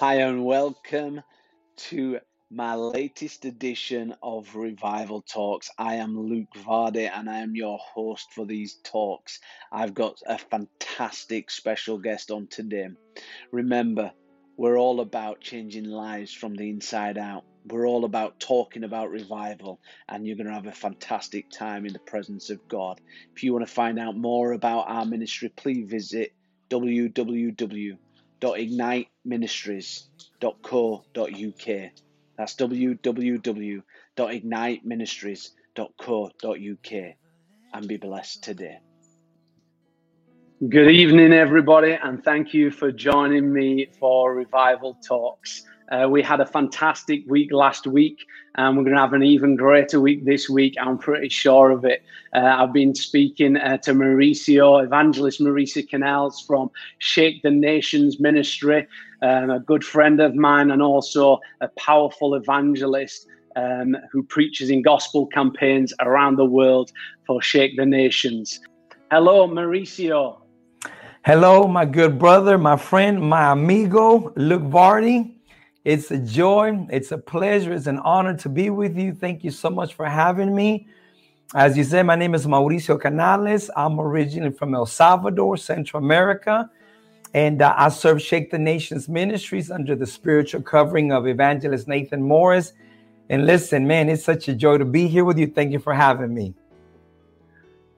Hi, and welcome to my latest edition of Revival Talks. I am Luke Vardy and I am your host for these talks. I've got a fantastic special guest on today. Remember, we're all about changing lives from the inside out. We're all about talking about revival, and you're going to have a fantastic time in the presence of God. If you want to find out more about our ministry, please visit www.igniteministries.co.uk. That's www.igniteministries.co.uk. And be blessed today. Good evening, everybody, and thank you for joining me for Revival Talks. Uh, we had a fantastic week last week, and we're going to have an even greater week this week. I'm pretty sure of it. Uh, I've been speaking uh, to Mauricio, evangelist Mauricio Canales from Shake the Nations Ministry, um, a good friend of mine, and also a powerful evangelist. Um, who preaches in gospel campaigns around the world for Shake the Nations. Hello, Mauricio. Hello, my good brother, my friend, my amigo, Luke Vardy. It's a joy, it's a pleasure, it's an honor to be with you. Thank you so much for having me. As you said, my name is Mauricio Canales. I'm originally from El Salvador, Central America, and uh, I serve Shake the Nations Ministries under the spiritual covering of Evangelist Nathan Morris. And listen, man, it's such a joy to be here with you. Thank you for having me.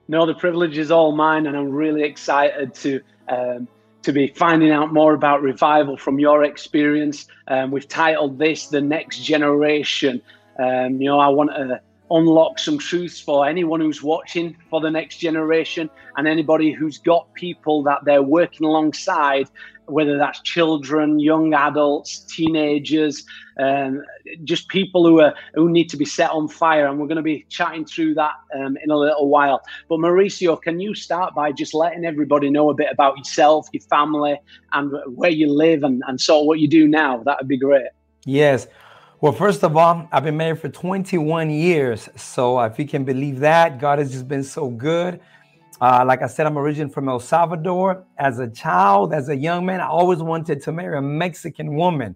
No, the privilege is all mine, and I'm really excited to. Um, to be finding out more about revival from your experience. Um, we've titled this The Next Generation. Um, you know, I want to unlock some truths for anyone who's watching for the next generation and anybody who's got people that they're working alongside whether that's children, young adults, teenagers, um, just people who are who need to be set on fire. And we're going to be chatting through that um, in a little while. But Mauricio, can you start by just letting everybody know a bit about yourself, your family, and where you live, and, and sort of what you do now? That would be great. Yes. Well, first of all, I've been married for 21 years. So if you can believe that, God has just been so good. Uh, like I said, I'm originally from El Salvador. As a child, as a young man, I always wanted to marry a Mexican woman.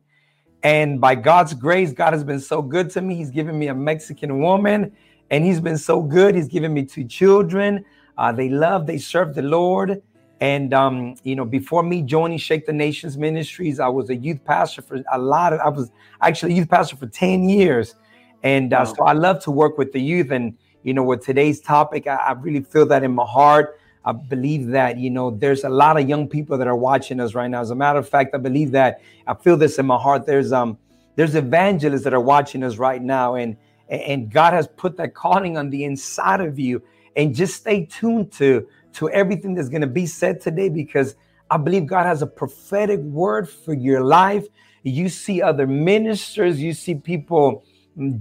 And by God's grace, God has been so good to me. He's given me a Mexican woman, and He's been so good. He's given me two children. Uh, they love, they serve the Lord. And um, you know, before me joining Shake the Nations Ministries, I was a youth pastor for a lot of. I was actually a youth pastor for ten years, and uh, wow. so I love to work with the youth. And you know, with today's topic, I, I, really feel that in my heart. I believe that, you know, there's a lot of young people that are watching us right now. As a matter of fact, I believe that I feel this in my heart. There's um there's evangelists that are watching us right now, and and God has put that calling on the inside of you. And just stay tuned to to everything that's going to be said today because I believe God has a prophetic word for your life. You see other ministers, you see people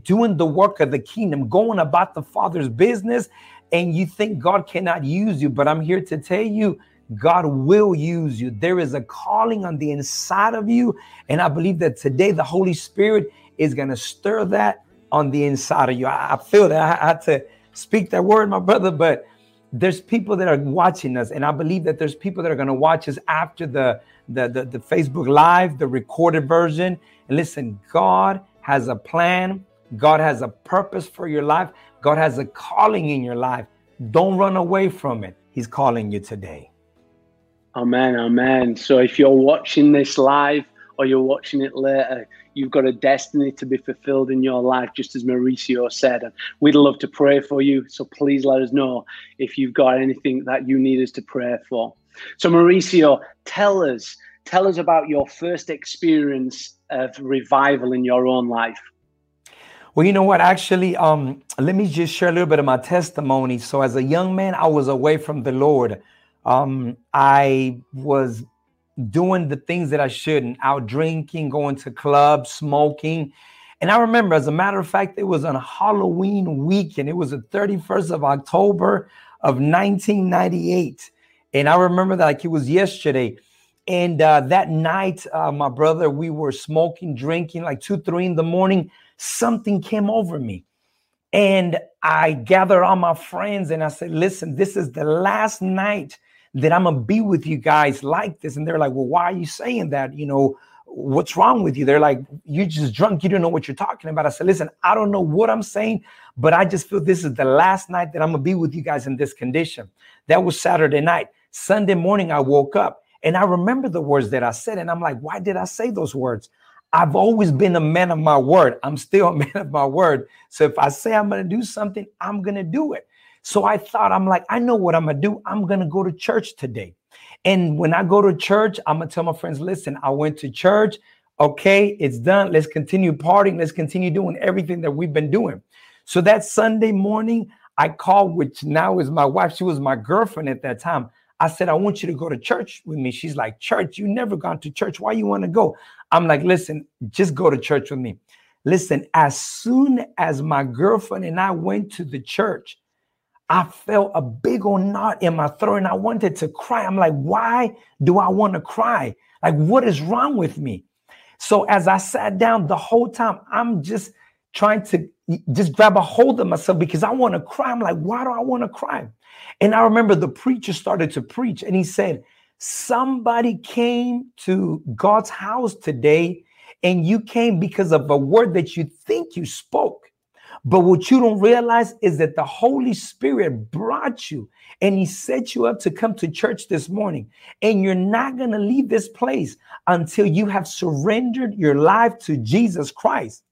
doing the work of the kingdom, going about the Father's business, and you think God cannot use you. But I'm here to tell you, God will use you. There is a calling on the inside of you. And I believe that today the Holy Spirit is going to stir that on the inside of you. I, I feel that I had to speak that word, my brother, but there's people that are watching us. And I believe that there's people that are going to watch us after the, the, the, the Facebook Live, the recorded version. And listen, God has a plan. God has a purpose for your life. God has a calling in your life. Don't run away from it. He's calling you today. Amen. Amen. So if you're watching this live or you're watching it later, you've got a destiny to be fulfilled in your life, just as Mauricio said. And we'd love to pray for you. So please let us know if you've got anything that you need us to pray for. So, Mauricio, tell us, tell us about your first experience of revival in your own life? Well, you know what? Actually, um, let me just share a little bit of my testimony. So, as a young man, I was away from the Lord. Um, I was doing the things that I shouldn't, out drinking, going to clubs, smoking. And I remember, as a matter of fact, it was on Halloween weekend. It was the 31st of October of 1998. And I remember that like it was yesterday. And uh, that night, uh, my brother, we were smoking, drinking like two, three in the morning. Something came over me. And I gathered all my friends and I said, listen, this is the last night that I'm going to be with you guys like this. And they're like, well, why are you saying that? You know, what's wrong with you? They're like, you just drunk. You don't know what you're talking about. I said, listen, I don't know what I'm saying, but I just feel this is the last night that I'm gonna be with you guys in this condition. That was Saturday night. Sunday morning, I woke up and I remember the words that I said, and I'm like, why did I say those words? I've always been a man of my word. I'm still a man of my word. So if I say I'm gonna do something, I'm gonna do it. So I thought, I'm like, I know what I'm gonna do. I'm gonna go to church today. And when I go to church, I'm gonna tell my friends, listen, I went to church. Okay, it's done. Let's continue partying. Let's continue doing everything that we've been doing. So that Sunday morning, I called, which now is my wife. She was my girlfriend at that time. I said, I want you to go to church with me. She's like, Church, you never gone to church. Why you want to go? I'm like, listen, just go to church with me. Listen, as soon as my girlfriend and I went to the church, I felt a big old knot in my throat and I wanted to cry. I'm like, why do I want to cry? Like, what is wrong with me? So as I sat down the whole time, I'm just trying to just grab a hold of myself because I want to cry. I'm like, why do I want to cry? And I remember the preacher started to preach and he said, Somebody came to God's house today and you came because of a word that you think you spoke. But what you don't realize is that the Holy Spirit brought you and He set you up to come to church this morning. And you're not going to leave this place until you have surrendered your life to Jesus Christ.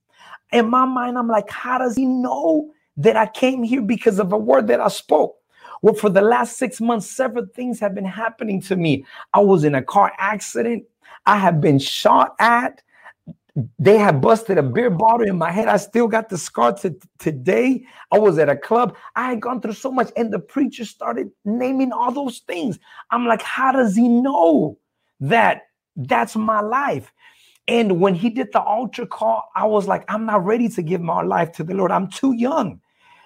In my mind, I'm like, how does He know that I came here because of a word that I spoke? Well, for the last six months, several things have been happening to me. I was in a car accident. I have been shot at they have busted a beer bottle in my head. I still got the scar to today. I was at a club. I had gone through so much, and the preacher started naming all those things. I'm like, how does he know that that's my life? And when he did the altar call, I was like, I'm not ready to give my life to the Lord. I'm too young.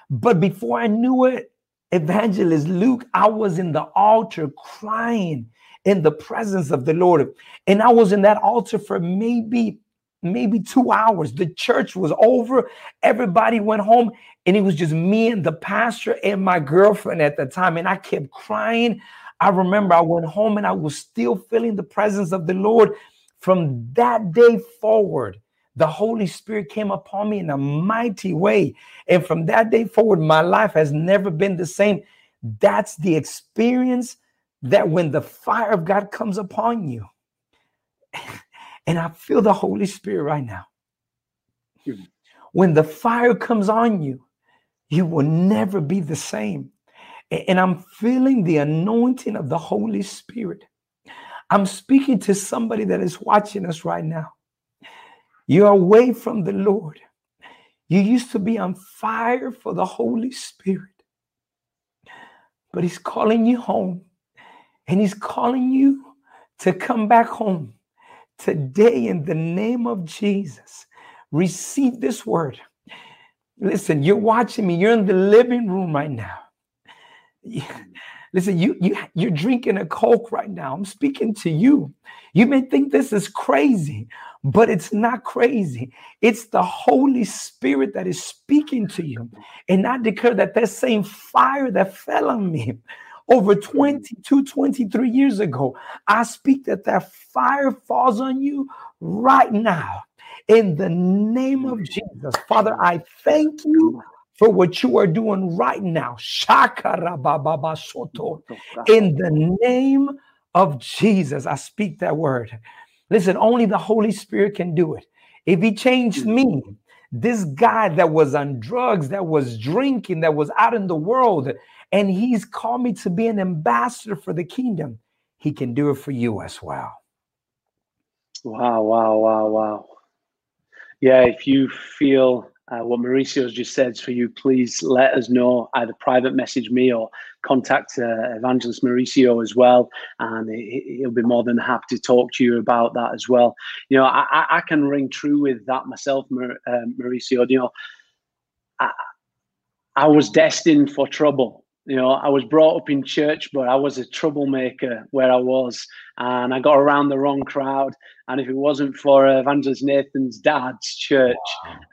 But before I knew it, Evangelist Luke, I was in the altar crying in the presence of the Lord. And I was in that altar for maybe maybe two hours. The church was over. Everybody went home, and it was just me and the pastor and my girlfriend at the time. And I kept crying. I remember I went home and I was still feeling the presence of the Lord. From that day forward, the Holy Spirit came upon me in a mighty way. And from that day forward, my life has never been the same. That's the experience that when the fire of God comes upon you, and I feel the Holy Spirit right now. When the fire comes on you, you will never be the same. And I'm feeling the anointing of the Holy Spirit. I'm speaking to somebody that is watching us right now. You're away from the Lord. You used to be on fire for the Holy Spirit, but He's calling you home and He's calling you to come back home. Today, in the name of Jesus, receive this word. Listen, you're watching me, you're in the living room right now. Listen, you, you, you're drinking a Coke right now. I'm speaking to you. You may think this is crazy, but it's not crazy. It's the Holy Spirit that is speaking to you. And I declare that that same fire that fell on me over 22, 23 years ago. I speak that that fire falls on you right now. In the name of Jesus, Father, I thank you for what you are doing right now. Shaka rababa soto. In the name of Jesus, I speak that word. Listen, only the Holy Spirit can do it. If He changed mm. me, this guy that was on drugs, that was drinking, that was out in the world, and he's called me to be an ambassador for the kingdom. He can do it for you as well. Wow, wow, wow, wow. Yeah, if you feel uh, what Mauricio's just said for you, please let us know. Either private message me or contact uh, Evangelist Mauricio as well, and he, will be more than happy to talk to you about that as well. You know, I, I can ring true with that myself, uh, Mauricio. You know, I, I was destined for trouble you know, I was brought up in church, but I was a troublemaker where I was, and I got around the wrong crowd. And if it wasn't for Evangelist Nathan's dad's church,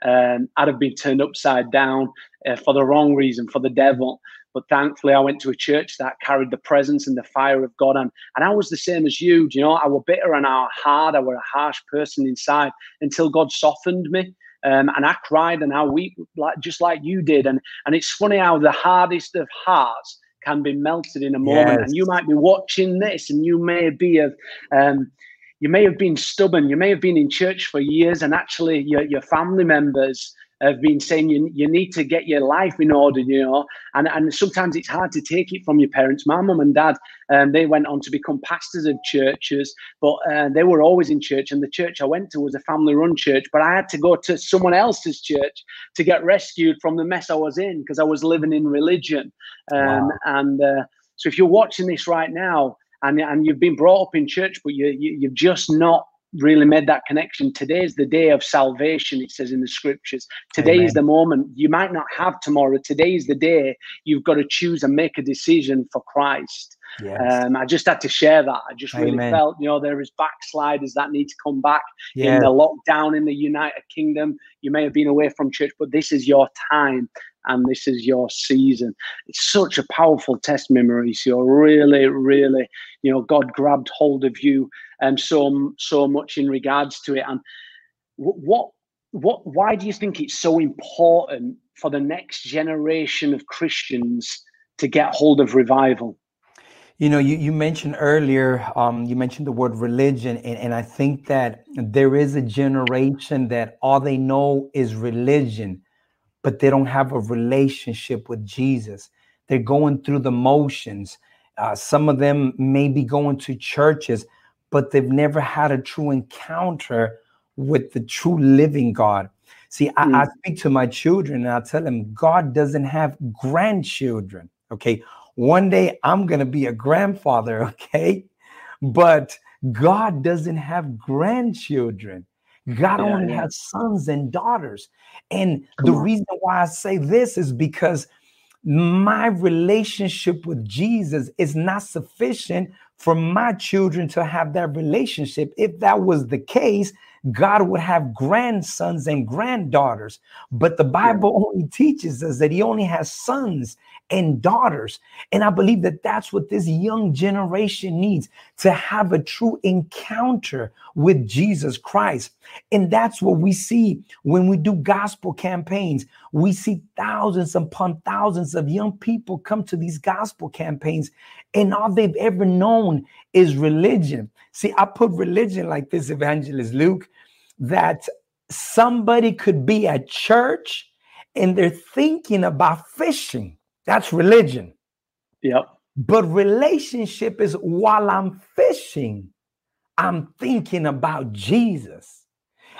um, I'd have been turned upside down uh, for the wrong reason, for the devil. but thankfully I went to a church that carried the presence and the fire of God. And, and I was the same as you. Do You know, I was bitter and I was hard. I was a harsh person inside until God softened me. Um, and I cried and I weep like just like you did. And and it's funny how the hardest of hearts can be melted in a moment. Yes. And you might be watching this, and you may be of, um, you may have been stubborn. You may have been in church for years, and actually your your family members have been saying you, you need to get your life in order, you know, and, and sometimes it's hard to take it from your parents. My mum and dad, um, they went on to become pastors of churches, but uh, they were always in church, and the church I went to was a family-run church. But I had to go to someone else's church to get rescued from the mess I was in because I was living in religion. Um, wow. And uh, so, if you're watching this right now, and, and you've been brought up in church, but you, you you've just not really made that connection. Today is the day of salvation, it says in the scriptures. Today Amen. is the moment. You might not have tomorrow. Today is the day you've got to choose and make a decision for Christ. Yes. Um, I just had to share that. I just really felt, you know, there is backsliders that need to come back yes. in the lockdown in the United Kingdom. You may have been away from church, but this is your time and this is your season. It's such a powerful testimony, Mauricio. Really, really, you know, God grabbed hold of you and um, so so much in regards to it. And what what why do you think it's so important for the next generation of Christians to get hold of revival? You know, you, you mentioned earlier, um, you mentioned the word religion, and, and I think that there is a generation that all they know is religion but they don't have a relationship with Jesus. They're going through the motions. Uh, some of them may be going to churches, but they've never had a true encounter with the true living God. See, I, I, mm. speak to my children and I tell them God doesn't have grandchildren. Okay. One day I'm going to be a grandfather. Okay. But God doesn't have grandchildren. God yeah, only yeah. has sons and daughters. And Come the on. reason why I say this is because my relationship with Jesus is not sufficient for my children to have that relationship. If that was the case, God would have grandsons and granddaughters. But the Bible only teaches us that He only has sons and daughters. And I believe that that's what this young generation needs to have a true encounter with Jesus Christ. And that's what we see when we do gospel campaigns. We see thousands upon thousands of young people come to these gospel campaigns, and all they've ever known is religion. See, I put religion like this, Evangelist Luke, that somebody could be at church and they're thinking about fishing that's religion. Yep. But relationship is while I'm fishing, I'm thinking about Jesus.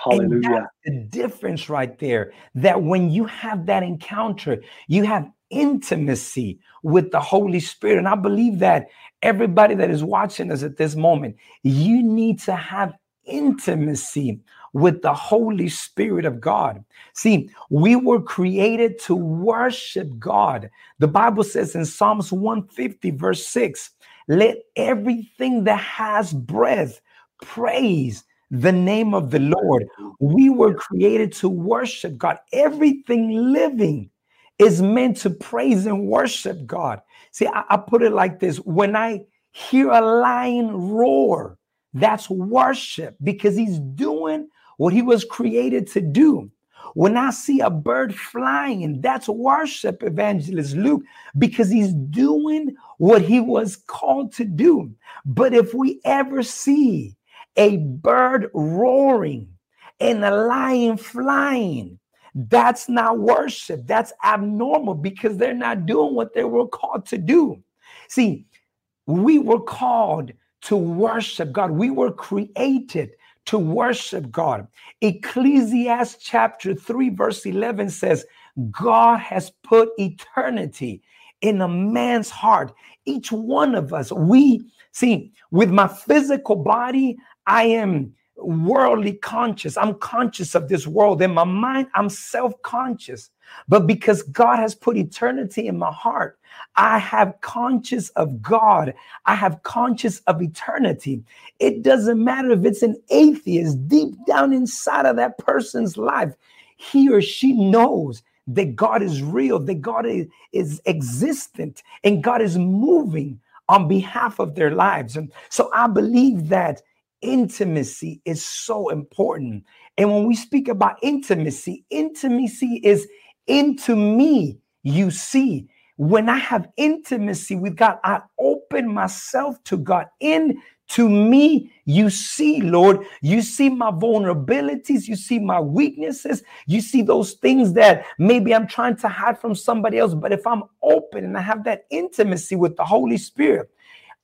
Hallelujah. the difference right there. That when you have that encounter, you have intimacy with the Holy Spirit. And I believe that everybody that is watching us at this moment, you need to have intimacy with the Holy Spirit of God. See, we were created to worship God. The Bible says in Psalms 150, verse 6, let everything that has breath praise the name of the Lord. We were created to worship God. Everything living is meant to praise and worship God. See, I, I put it like this when I hear a lion roar, that's worship because he's doing what he was created to do. When I see a bird flying, that's worship, Evangelist Luke, because he's doing what he was called to do. But if we ever see a bird roaring and a lion flying, that's not worship. That's abnormal because they're not doing what they were called to do. See, we were called to worship God. We were created to worship God. Ecclesiastes chapter 3, verse 11 says, God has put eternity in a man's heart. Each one of us, we see, with my physical body, I am worldly conscious. I'm conscious of this world. In my mind, I'm self conscious. But because God has put eternity in my heart, I have conscious of God. I have conscious of eternity. It doesn't matter if it's an atheist deep down inside of that person's life. He or she knows that God is real, that God is, is existent, and God is moving on behalf of their lives. And so I believe that intimacy is so important. And when we speak about intimacy, intimacy is into me, you see. When I have intimacy with God, I open myself to God. In to me, you see, Lord, you see my vulnerabilities, you see my weaknesses, you see those things that maybe I'm trying to hide from somebody else. But if I'm open and I have that intimacy with the Holy Spirit,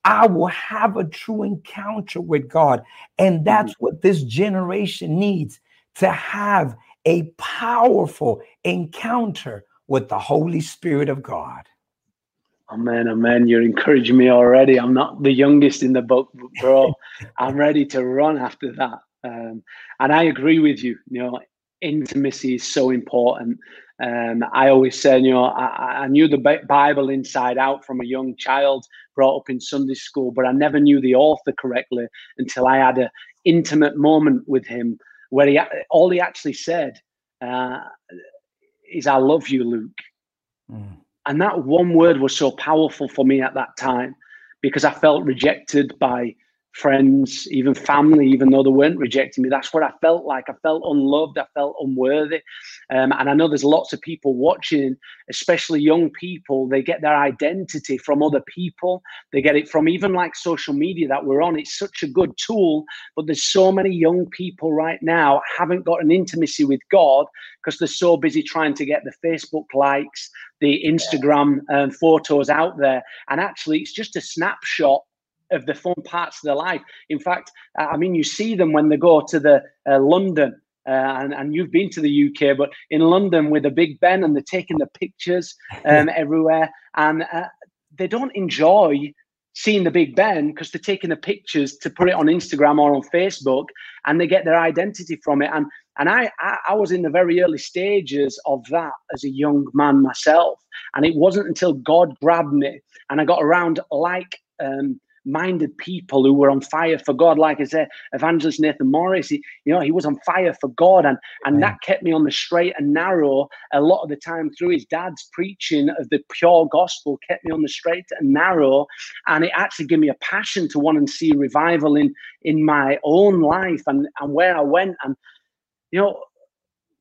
I will have a true encounter with God. And that's what this generation needs to have a powerful encounter with the Holy Spirit of God. Amen, amen. You're encouraging me already. I'm not the youngest in the book, bro. I'm ready to run after that. Um, and I agree with you. You know, intimacy is so important. Um, I always say, you know, I, I, knew the Bible inside out from a young child, brought up in Sunday school, but I never knew the author correctly until I had an intimate moment with him where he all he actually said uh, is, "I love you, Luke." Mm. And that one word was so powerful for me at that time because I felt rejected by friends, even family, even though they weren't rejecting me. That's what I felt like. I felt unloved. I felt unworthy. Um, and I know there's lots of people watching, especially young people. They get their identity from other people. They get it from even like social media that we're on. It's such a good tool, but there's so many young people right now haven't got an intimacy with God because they're so busy trying to get the Facebook likes, the Instagram um, photos out there. And actually, it's just a snapshot of the fun parts of their life. In fact, I mean, you see them when they go to the uh, London, uh, and, and you've been to the UK, but in London with the Big Ben, and they're taking the pictures um, everywhere, and uh, they don't enjoy seeing the Big Ben because they're taking the pictures to put it on Instagram or on Facebook, and they get their identity from it. And and I, I, I was in the very early stages of that as a young man myself, and it wasn't until God grabbed me and I got around like. Um, minded people who were on fire for God. Like I said, Evangelist Nathan Morris, he, you know, he was on fire for God, and and that kept me on the straight and narrow a lot of the time through his dad's preaching of the pure gospel, kept me on the straight and narrow, and it actually gave me a passion to want to see revival in in my own life and and where I went. And you know,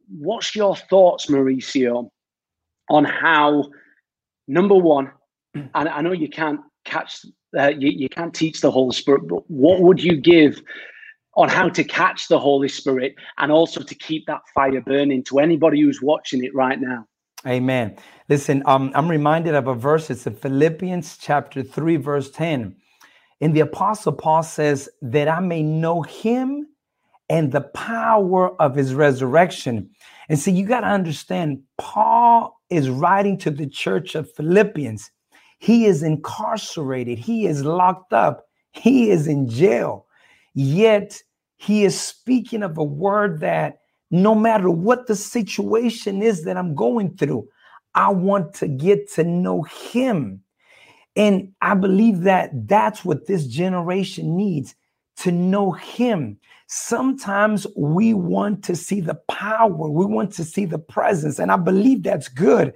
what's your thoughts, Mauricio, on how number one? And I know you can't catch uh, you, you can't teach the Holy Spirit, but what would you give on how to catch the Holy Spirit and also to keep that fire burning to anybody who's watching it right now? Amen. Listen, um, I'm reminded of a verse. It's in Philippians chapter 3, verse 10. And the apostle Paul says, That I may know him and the power of his resurrection. And so you got to understand, Paul is writing to the church of Philippians. He is incarcerated. He is locked up. He is in jail. Yet he is speaking of a word that no matter what the situation is that I'm going through, I want to get to know him. And I believe that that's what this generation needs to know him. Sometimes we want to see the power, we want to see the presence, and I believe that's good.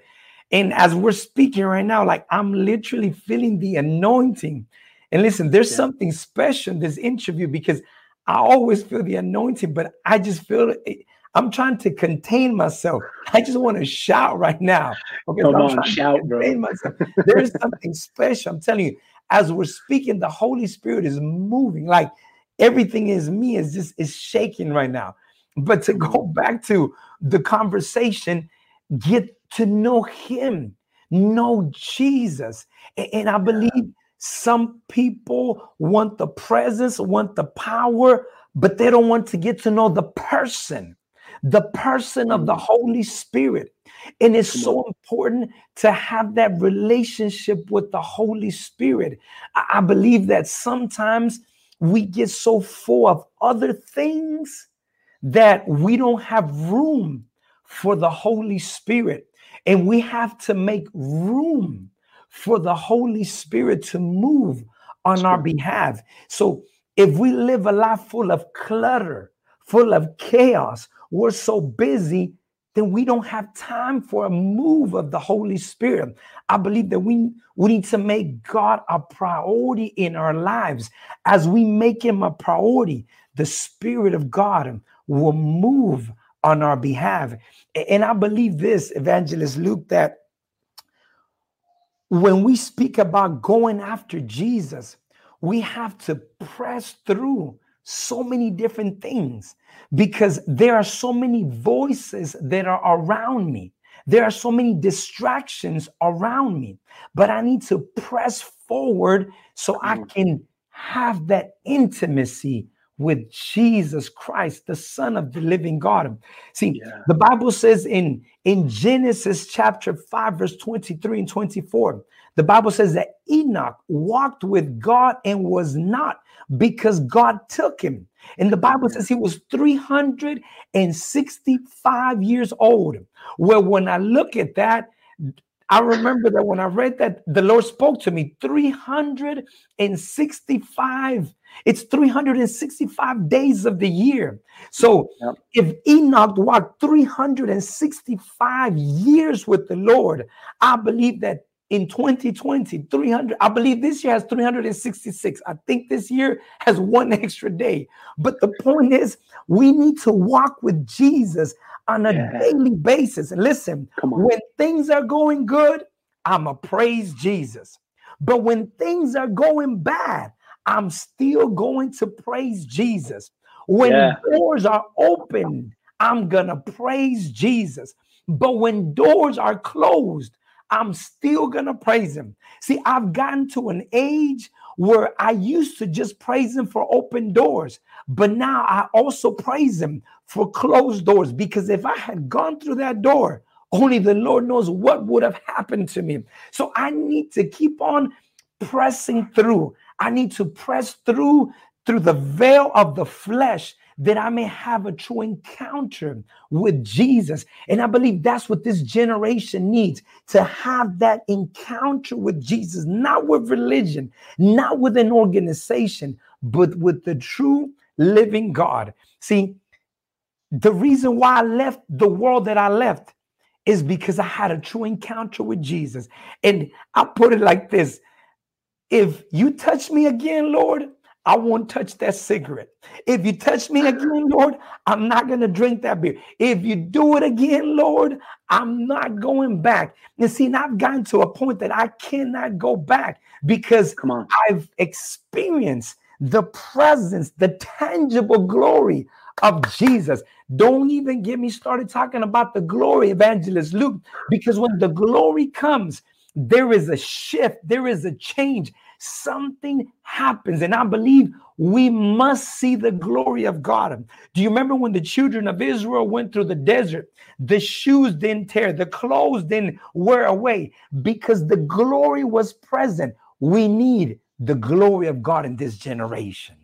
And as we're speaking right now, like I'm literally feeling the anointing. And listen, there's yeah. something special in this interview because I always feel the anointing, but I just feel it. I'm trying to contain myself. I just want to shout right now. Okay, Come on, shout, bro. Myself. There is something special. I'm telling you, as we're speaking, the Holy Spirit is moving. Like everything is me is just is shaking right now. But to go mm-hmm. back to the conversation, get to know Him, know Jesus. And I believe some people want the presence, want the power, but they don't want to get to know the person, the person of the mm. Holy Spirit. And it's so important to have that relationship with the Holy Spirit. I believe that sometimes we get so full of other things that we don't have room for the Holy Spirit. And we have to make room for the Holy Spirit to move on our behalf. So if we live a life full of clutter, full of chaos, we're so busy then we don't have time for a move of the Holy Spirit. I believe that we, we need to make God a priority in our lives. As we make him a priority, the Spirit of God will move on our behalf. And I believe this, Evangelist Luke, that when we speak about going after Jesus, we have to press through so many different things because there are so many voices that are around me. There are so many distractions around me, but I need to press forward so I mm. can have that intimacy with Jesus Christ, the Son of the living God. See, yeah. the Bible says in, in Genesis chapter 5, verse 23 and 24, the Bible says that Enoch walked with God and was not because God took him. And the Bible says he was 365 years old. Well, when I look at that, I remember that when I read that, the Lord spoke to me 365. It's 365 days of the year. So yep. if Enoch walked 365 years with the Lord, I believe that in 2020 300 i believe this year has 366 i think this year has one extra day but the point is we need to walk with jesus on a yeah. daily basis and listen when things are going good i'm a praise jesus but when things are going bad i'm still going to praise jesus when yeah. doors are open i'm gonna praise jesus but when doors are closed I'm still going to praise him. See, I've gotten to an age where I used to just praise him for open doors, but now I also praise him for closed doors because if I had gone through that door, only the Lord knows what would have happened to me. So I need to keep on pressing through. I need to press through through the veil of the flesh that I may have a true encounter with Jesus. And I believe that's what this generation needs to have that encounter with Jesus, not with religion, not with an organization, but with the true living God. See, the reason why I left the world that I left is because I had a true encounter with Jesus. And I put it like this if you touch me again, Lord, I won't touch that cigarette. If you touch me again, Lord, I'm not going to drink that beer. If you do it again, Lord, I'm not going back. And see, and I've gotten to a point that I cannot go back because Come on. I've experienced the presence, the tangible glory of Jesus. Don't even get me started talking about the glory, Evangelist Luke, because when the glory comes, there is a shift, there is a change something happens. And I believe we must see the glory of God. Do you remember when the children of Israel went through the desert? The shoes didn't tear, the clothes didn't wear away because the glory was present. We need the glory of God in this generation.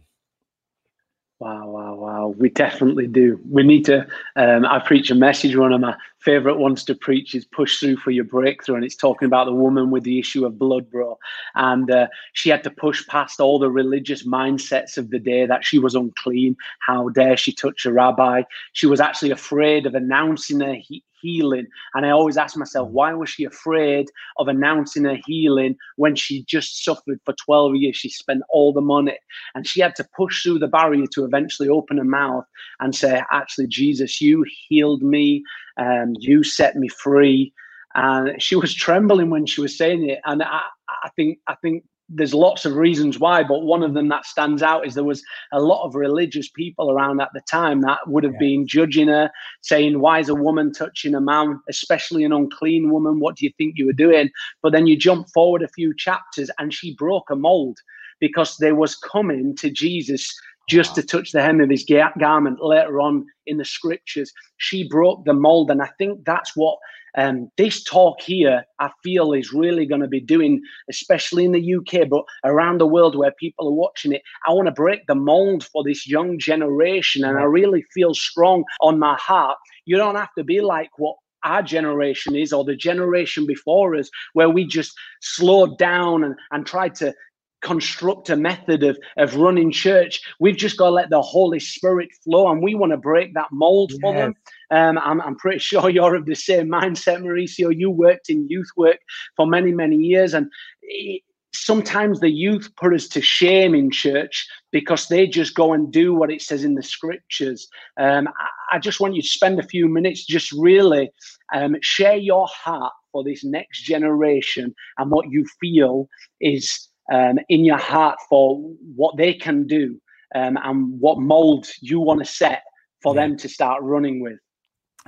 Wow, wow, wow. We definitely do. We need to. Um, I preach a message. One of my favorite ones to preach is Push Through for Your Breakthrough. And it's talking about the woman with the issue of blood, bro. And uh, she had to push past all the religious mindsets of the day that she was unclean. How dare she touch a rabbi? She was actually afraid of announcing her he- healing. And I always ask myself, mm. why was she afraid of announcing her healing when she just suffered for 12 years? She spent all the money and she had to push through the barrier to eventually open her mouth and say, actually, Jesus, you healed me. Um, you set me free. And she was trembling when she was saying it. And I, I think, I think there's lots of reasons why, but one of them that stands out is there was a lot of religious people around at the time that would have yeah. been judging her, saying, Why is a woman touching a man, especially an unclean woman? What do you think you were doing? But then you jump forward a few chapters and she broke a mold because they was coming to Jesus just to touch the hem of his garment later on in the scriptures. She broke the mold. And I think that's what um, this talk here, I feel, is really going to be doing, especially in the UK, but around the world where people are watching it. I want to break the mold for this young generation. And I really feel strong on my heart. You don't have to be like what our generation is or the generation before us, where we just slowed down and, and tried to construct a method of, of running church. We've just got to let the Holy Spirit flow, and we want to break that mold for them. Um, I'm, I'm pretty sure you're of the same mindset, Mauricio. You worked in youth work for many, many years, and it, sometimes the youth put us to shame in church because they just go and do what it says in the scriptures. Um, I, I, just want you to spend a few minutes just really um, share your heart for this next generation and what you feel is um, in your heart for what they can do um, and what mold you want to set for yeah. them to start running with.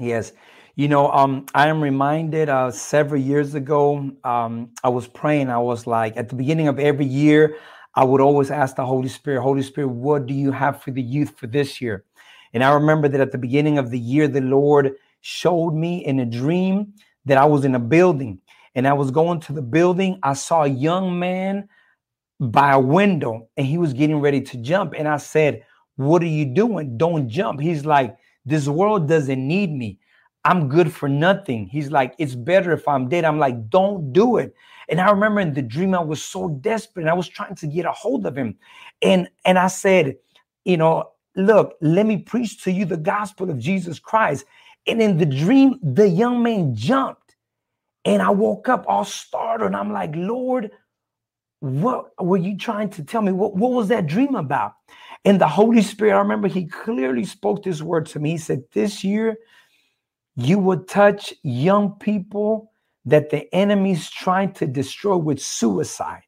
Yes. You know, um, I am reminded uh, several years ago, um, I was praying. I was like, at the beginning of every year, I would always ask the Holy Spirit, Holy Spirit, what do you have for the youth for this year? And I remember that at the beginning of the year, the Lord showed me in a dream that I was in a building and I was going to the building. I saw a young man by a window and he was getting ready to jump. And I said, What are you doing? Don't jump. He's like, This world doesn't need me. I'm good for nothing. He's like, It's better if I'm dead. I'm like, Don't do it. And I remember in the dream, I was so desperate. And I was trying to get a hold of him. And, and I said, You know, look, let me preach to you the gospel of Jesus Christ. And in the dream, the young man jumped. And I woke up all startled. And I'm like, Lord, what were you trying to tell me? What, what was that dream about? And the Holy Spirit, I remember he clearly spoke this word to me. He said, This year, you will touch young people that the enemy's trying to destroy with suicide.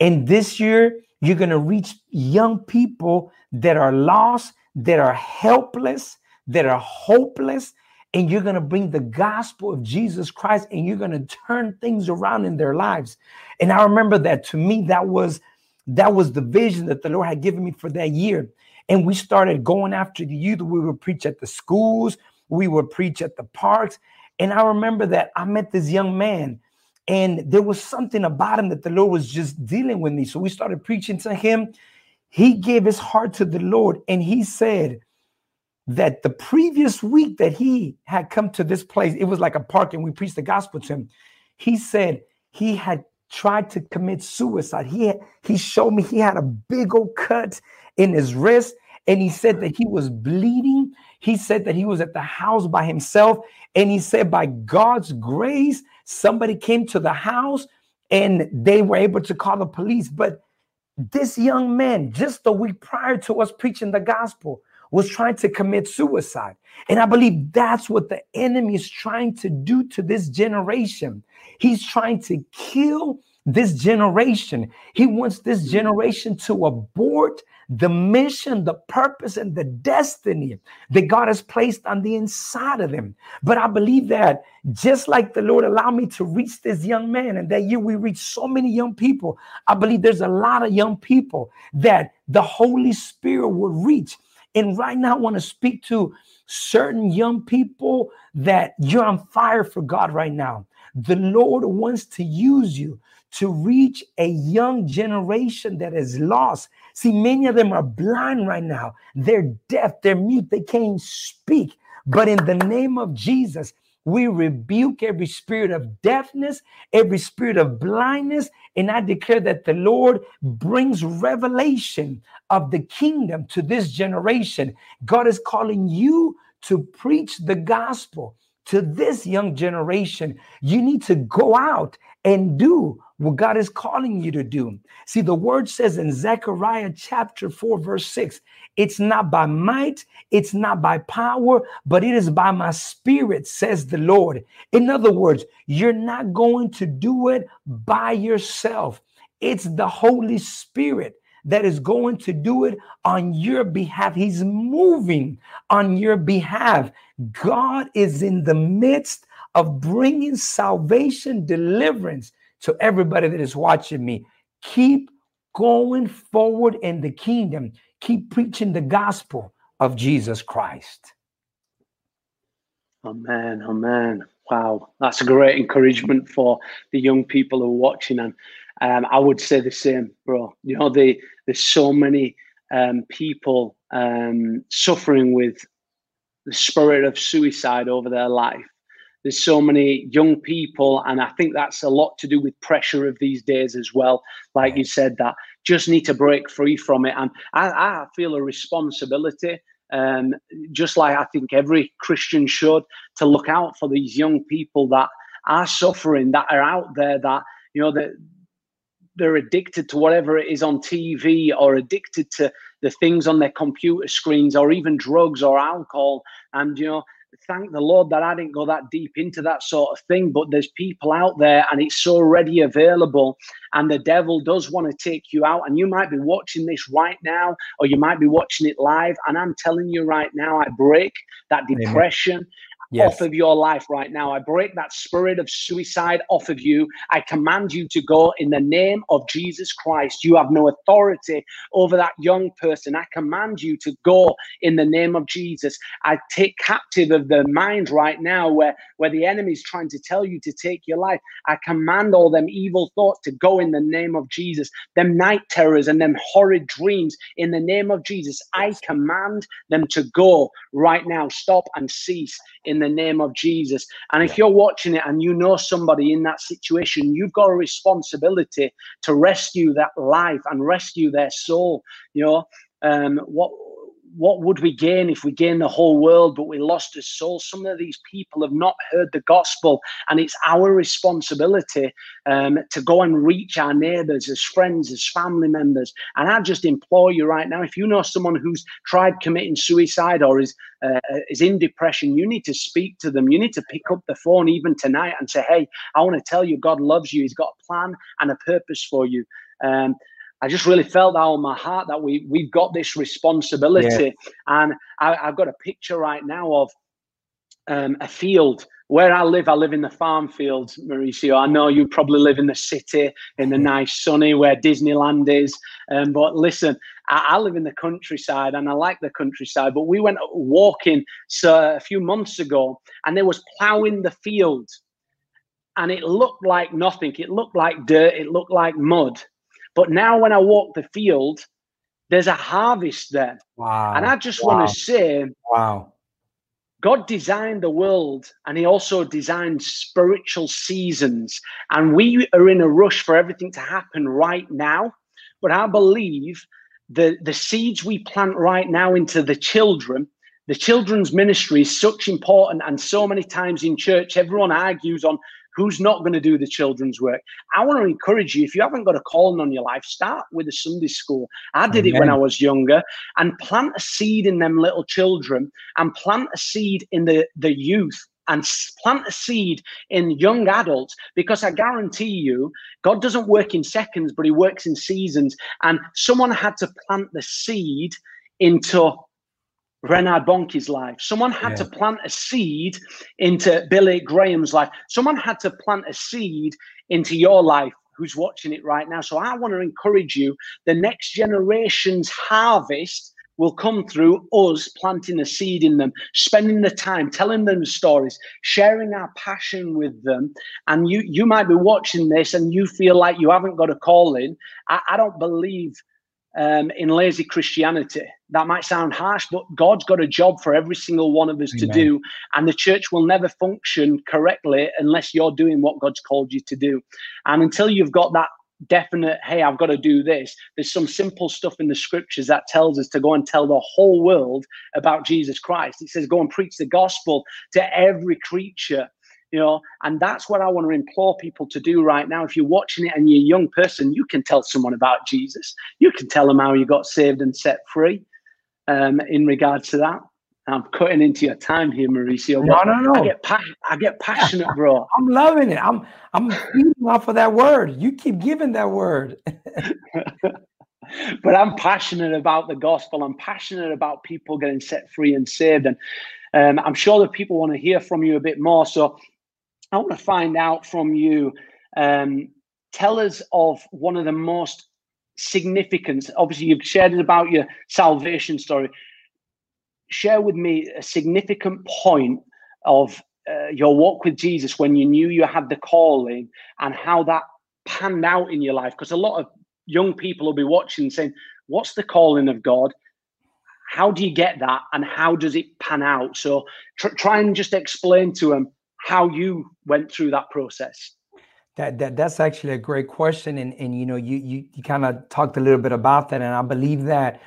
And this year, you're going to reach young people that are lost, that are helpless, that are hopeless, and you're going to bring the gospel of Jesus Christ and you're going to turn things around in their lives. And I remember that to me that was that was the vision that the Lord had given me for that year. And we started going after the youth. We would preach at the schools, we would preach at the parks. And I remember that I met this young man and there was something about him that the Lord was just dealing with me. So we started preaching to him. He gave his heart to the Lord and he said, that the previous week that he had come to this place, it was like a park, and we preached the gospel to him. He said he had tried to commit suicide. He he showed me he had a big old cut in his wrist, and he said that he was bleeding. He said that he was at the house by himself, and he said by God's grace, somebody came to the house and they were able to call the police. But this young man, just a week prior to us preaching the gospel, was trying to commit suicide. And I believe that's what the enemy is trying to do to this generation. He's trying to kill this generation. He wants this generation to abort the mission, the purpose, and the destiny that God has placed on the inside of them. But I believe that just like the Lord allowed me to reach this young man, and that year we reached so many young people, I believe there's a lot of young people that the Holy Spirit will reach and right now, I want to speak to certain young people that you're on fire for God right now. The Lord wants to use you to reach a young generation that is lost. See, many of them are blind right now. They're deaf, they're mute, they can't speak. But in the name of Jesus, we rebuke every spirit of deafness, every spirit of blindness, and I declare that the Lord brings revelation of the kingdom to this generation. God is calling you to preach the gospel to this young generation. You need to go out and do what God is calling you to do. See, the word says in Zechariah chapter 4, verse 6 it's not by might, it's not by power, but it is by my spirit, says the Lord. In other words, you're not going to do it by yourself, it's the Holy Spirit that is going to do it on your behalf. He's moving on your behalf. God is in the midst of bringing salvation, deliverance to everybody that is watching me. Keep going forward in the kingdom. Keep preaching the gospel of Jesus Christ. Amen. Amen. Wow, that's a great encouragement for the young people who are watching. And um, I would say the same, bro. You know, the, there's so many um, people um, suffering with the spirit of suicide over their life. There's so many young people, and I think that's a lot to do with pressure of these days as well. Like you said, that just need to break free from it. And I, I feel a responsibility, um, just like I think every Christian should, to look out for these young people that are suffering, that are out there, that, you know, that they're addicted to whatever it is on TV or addicted to the things on their computer screens or even drugs or alcohol. And, you know, thank the Lord that I didn't go that deep into that sort of thing. But there's people out there and it's so ready available. And the devil does want to take you out. And you might be watching this right now, or you might be watching it live. And I'm telling you right now, I break that depression. Amen yes. off of your life right now. I break that spirit of suicide off of you. I command you to go in the name of Jesus Christ. You have no authority over that young person. I command you to go in the name of Jesus. I take captive of the mind right now where, where the enemy is trying to tell you to take your life. I command all them evil thoughts to go in the name of Jesus. Them night terrors and them horrid dreams in the name of Jesus. I command them to go right now. Stop and cease in the name of Jesus. And if yeah. you're watching it and you know somebody in that situation, you've got a responsibility to rescue that life and rescue their soul. You know, um, what what would we gain if we gain the whole world but we lost a soul? Some of these people have not heard the gospel, and it's our responsibility um, to go and reach our neighbors as friends, as family members. And I just implore you right now if you know someone who's tried committing suicide or is, uh, is in depression, you need to speak to them. You need to pick up the phone even tonight and say, Hey, I want to tell you God loves you, He's got a plan and a purpose for you. Um, I just really felt that on my heart that we we've got this responsibility, yeah. and I, have got a picture right now of um, a field where I live. I live in the farm fields, Mauricio. I know you probably live in the city, in the nice sunny where Disneyland is. Um, but listen, I, I, live in the countryside, and I like the countryside. But we went walking so a few months ago, and there was ploughing the field, and it looked like nothing. It looked like dirt. It looked like mud but now when I walk the field, there's a harvest there. Wow. And I just wow. want to say, wow. God designed the world and he also designed spiritual seasons. And we are in a rush for everything to happen right now. But I believe the, the seeds we plant right now into the children, the children's ministry is such important. And so many times in church, everyone argues on who's not going to do the children's work. I want to encourage you if you haven't got a calling on your life, start with a Sunday school. I did Amen. it when I was younger and plant a seed in them little children and plant a seed in the, the youth and plant a seed in young adults because I guarantee you, God doesn't work in seconds, but He works in seasons. And someone had to plant the seed into Reinhard Bonnke's life. Someone had yeah. to plant a seed into Billy Graham's life. Someone had to plant a seed into your life who's watching it right now. So I want to encourage you the next generation's harvest will come through us planting a seed in them, spending the time, telling them stories, sharing our passion with them. And you you might be watching this and you feel like you haven't got a calling. I, I don't believe um, in lazy Christianity. That might sound harsh, but God's got a job for every single one of us Amen. to do. And the church will never function correctly unless you're doing what God's called you to do. And until you've got that definite, hey, I've got to do this, there's some simple stuff in the scriptures that tells us to go and tell the whole world about Jesus Christ. It says, go and preach the gospel to every creature you know and that's what i want to implore people to do right now. If you're watching it and you're a young person you can tell someone about jesus. You can tell them how you got saved and set free um, in regards to that. I'm cutting into your time here mauricio no no no. I get pa- i get passionate bro. I'm loving it. I'm i'm feeding off of that word. You keep giving that word. But i'm passionate about the gospel. I'm passionate about people getting set free and saved. And um, I'm sure that people want to hear from you a bit more. So I want to find out from you. Um, tell us of one of the most significant. Obviously, you've shared it about your salvation story. Share with me a significant point of uh, your walk with Jesus when you knew you had the calling and how that panned out in your life. Because a lot of young people will be watching saying, What's the calling of God? How do you get that? And how does it pan out? So tr- try and just explain to them how you went through that process. That, that that's actually a great question, and and you know you you, you kind of talked a little bit about that, and I believe that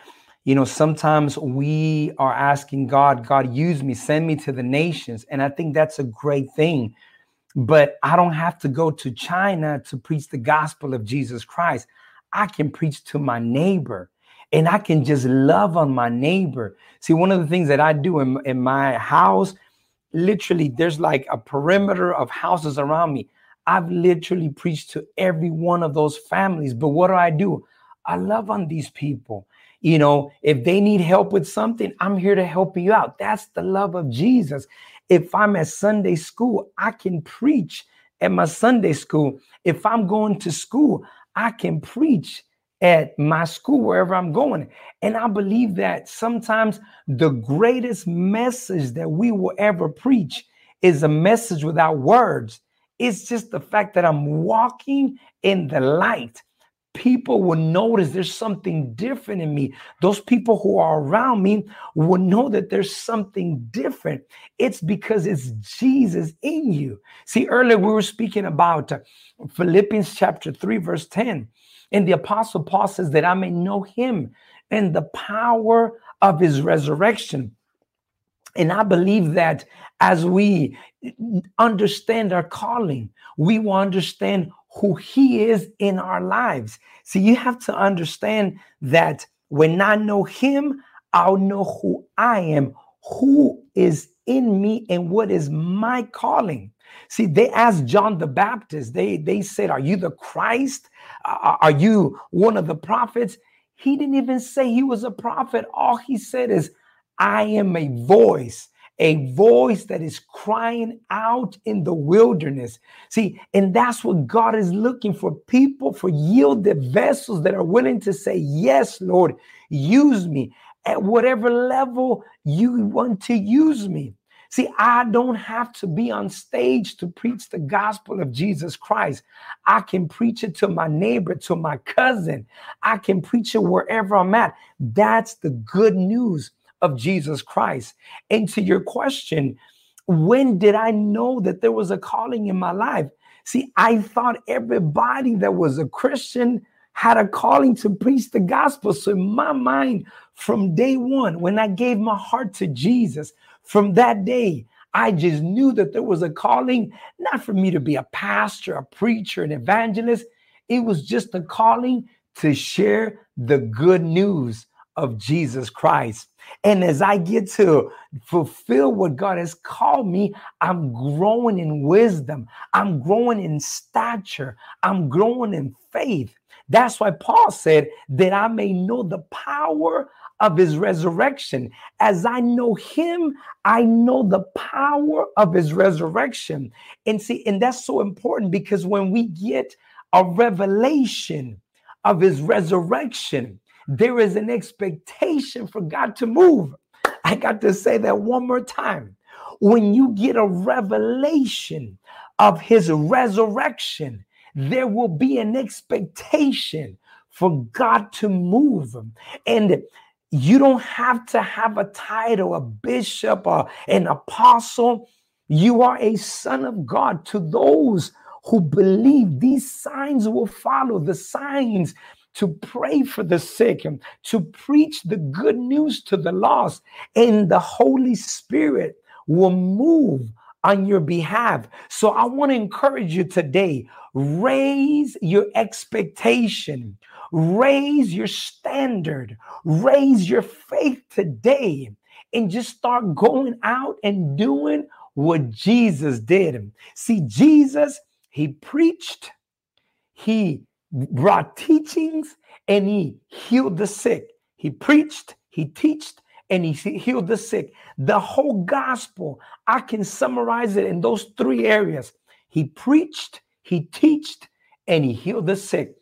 you know sometimes we are asking God, God use me, send me to the nations, and I think that's a great thing. But I don't have to go to China to preach the gospel of Jesus Christ. I can preach to my neighbor and I can just love on my neighbor. See, one of the things that I do in, in my house, literally, there's like a perimeter of houses around me. I've literally preached to every one of those families. But what do I do? I love on these people. You know, if they need help with something, I'm here to help you out. That's the love of Jesus. If I'm at Sunday school, I can preach at my Sunday school. If I'm going to school, I can preach at my school, wherever I'm going. And I believe that sometimes the greatest message that we will ever preach is a message without words. It's just the fact that I'm walking in the light. People will notice there's something different in me. Those people who are around me will know that there's something different. It's because it's Jesus in you. See, earlier we were speaking about uh, Philippians chapter 3, verse 10. And the apostle Paul says that I may know him and the power of his resurrection and I believe that as we understand our calling, we will understand who He is in our lives. See, you have to understand that when I know Him, I'll know who I am, who is in me, and what is my calling. See, they asked John the Baptist, they, they said, Are you the Christ? Are you one of the prophets? He didn't even say he was a prophet. All he said is, I am a voice, a voice that is crying out in the wilderness. See, and that's what God is looking for people, for yielded vessels that are willing to say, Yes, Lord, use me at whatever level you want to use me. See, I don't have to be on stage to preach the gospel of Jesus Christ. I can preach it to my neighbor, to my cousin. I can preach it wherever I'm at. That's the good news of Jesus Christ. And to your question, when did I know that there was a calling in my life? See, I thought everybody that was a Christian had a calling to preach the gospel. So, in my mind, from day one, when I gave my heart to Jesus, from that day, I just knew that there was a calling, not for me to be a pastor, a preacher, an evangelist. It was just a calling to share the good news of Jesus Christ. And as I get to fulfill what God has called me, I'm growing in wisdom. I'm growing in stature. I'm growing in faith. That's why Paul said that I may know the power of his resurrection. As I know him, I know the power of his resurrection. And see, and that's so important because when we get a revelation of his resurrection, there is an expectation for God to move. I got to say that one more time. When you get a revelation of his resurrection, there will be an expectation for God to move. And you don't have to have a title, a bishop, or an apostle. You are a son of God. To those who believe, these signs will follow. The signs to pray for the sick, and to preach the good news to the lost. And the Holy Spirit will move on your behalf. So I want to encourage you today raise your expectation, raise your standard, raise your faith today, and just start going out and doing what Jesus did. See, Jesus, he preached, he brought teachings and he healed the sick. He preached, he taught, and he healed the sick. The whole gospel, I can summarize it in those three areas. He preached, he taught, and he healed the sick.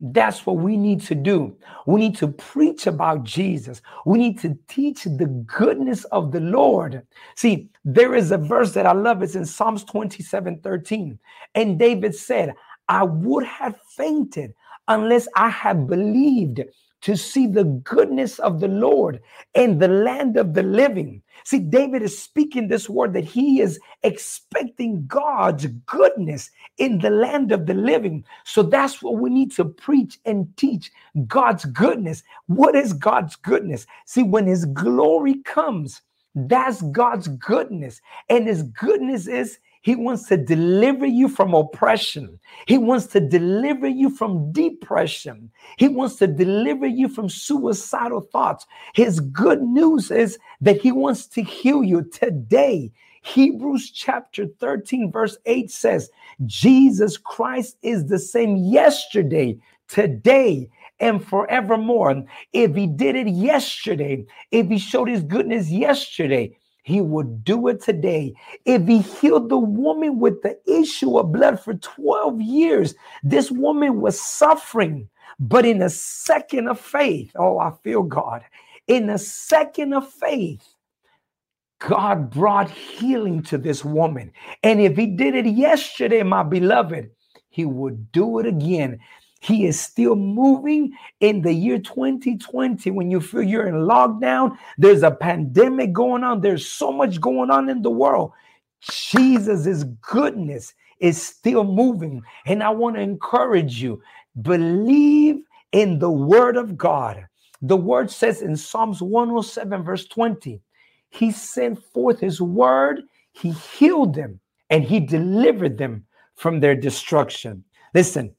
That's what we need to do. We need to preach about Jesus. We need to teach the goodness of the Lord. See, there is a verse that I love. It's in Psalms 27 13. And David said, I would have fainted unless I had believed to see the goodness of the Lord in the land of the living. See, David is speaking this word that he is expecting God's goodness in the land of the living. So that's what we need to preach and teach God's goodness. What is God's goodness? See, when his glory comes, that's God's goodness. And his goodness is he wants to deliver you from oppression. He wants to deliver you from depression. He wants to deliver you from suicidal thoughts. His good news is that He wants to heal you today. Hebrews chapter 13, verse 8 says, Jesus Christ is the same yesterday, today, and forevermore. If He did it yesterday, if He showed His goodness yesterday, he would do it today. If he healed the woman with the issue of blood for 12 years, this woman was suffering, but in a second of faith, oh, I feel God. In a second of faith, God brought healing to this woman. And if he did it yesterday, my beloved, he would do it again. He is still moving in the year 2020 when you feel you're in lockdown. There's a pandemic going on. There's so much going on in the world. Jesus' goodness is still moving. And I want to encourage you believe in the word of God. The word says in Psalms 107, verse 20, He sent forth His word, He healed them, and He delivered them from their destruction. Listen,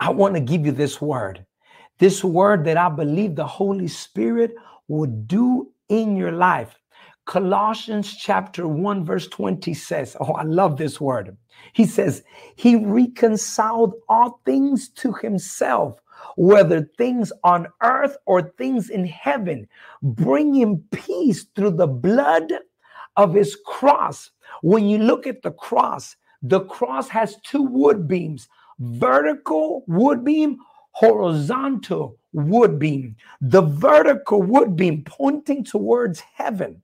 I want to give you this word. This word that I believe the Holy Spirit will do in your life. Colossians chapter 1, verse 20 says, Oh, I love this word. He says, He reconciled all things to Himself, whether things on earth or things in heaven, bringing peace through the blood of His cross. When you look at the cross, the cross has two wood beams vertical wood beam, horizontal wood beam. The vertical wood beam pointing towards heaven,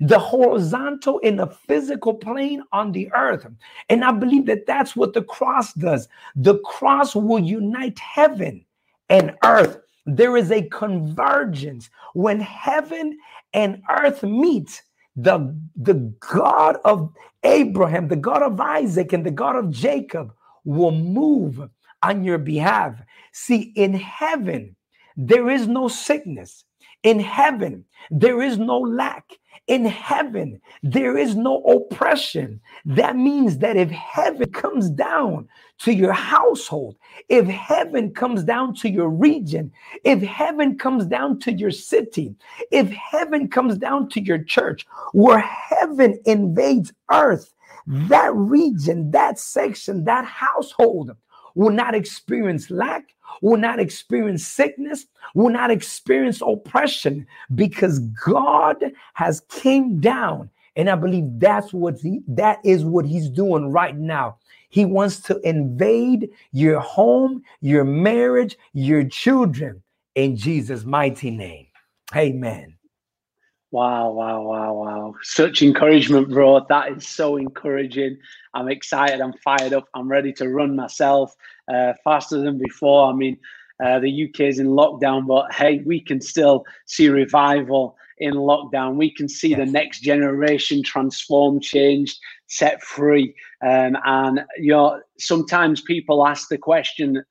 the horizontal in the physical plane on the earth. And I believe that that's what the cross does. The cross will unite heaven and earth. There is a convergence when heaven and earth meet. The, the God of Abraham, the God of Isaac, and the God of Jacob will move on your behalf. See, in heaven, there is no sickness. In heaven, there is no lack. In heaven, there is no oppression. That means that if heaven comes down to your household, if heaven comes down to your region, if heaven comes down to your city, if heaven comes down to your church, where heaven invades earth, that region, that section, that household will not experience lack, will not experience sickness, will not experience oppression because God has came down. And I believe that's what he, that is what he's doing right now. He wants to invade your home, your marriage, your children in Jesus' mighty name. Amen. Wow, wow, wow, wow. Such encouragement, bro. That is so encouraging. I'm excited. I'm fired up. I'm ready to run myself uh, faster than before. I mean, uh, the UK is in lockdown, but hey, we can still see revival in lockdown. We can see yes. the next generation transform, changed, set free. Um, and, you know, sometimes people ask the question,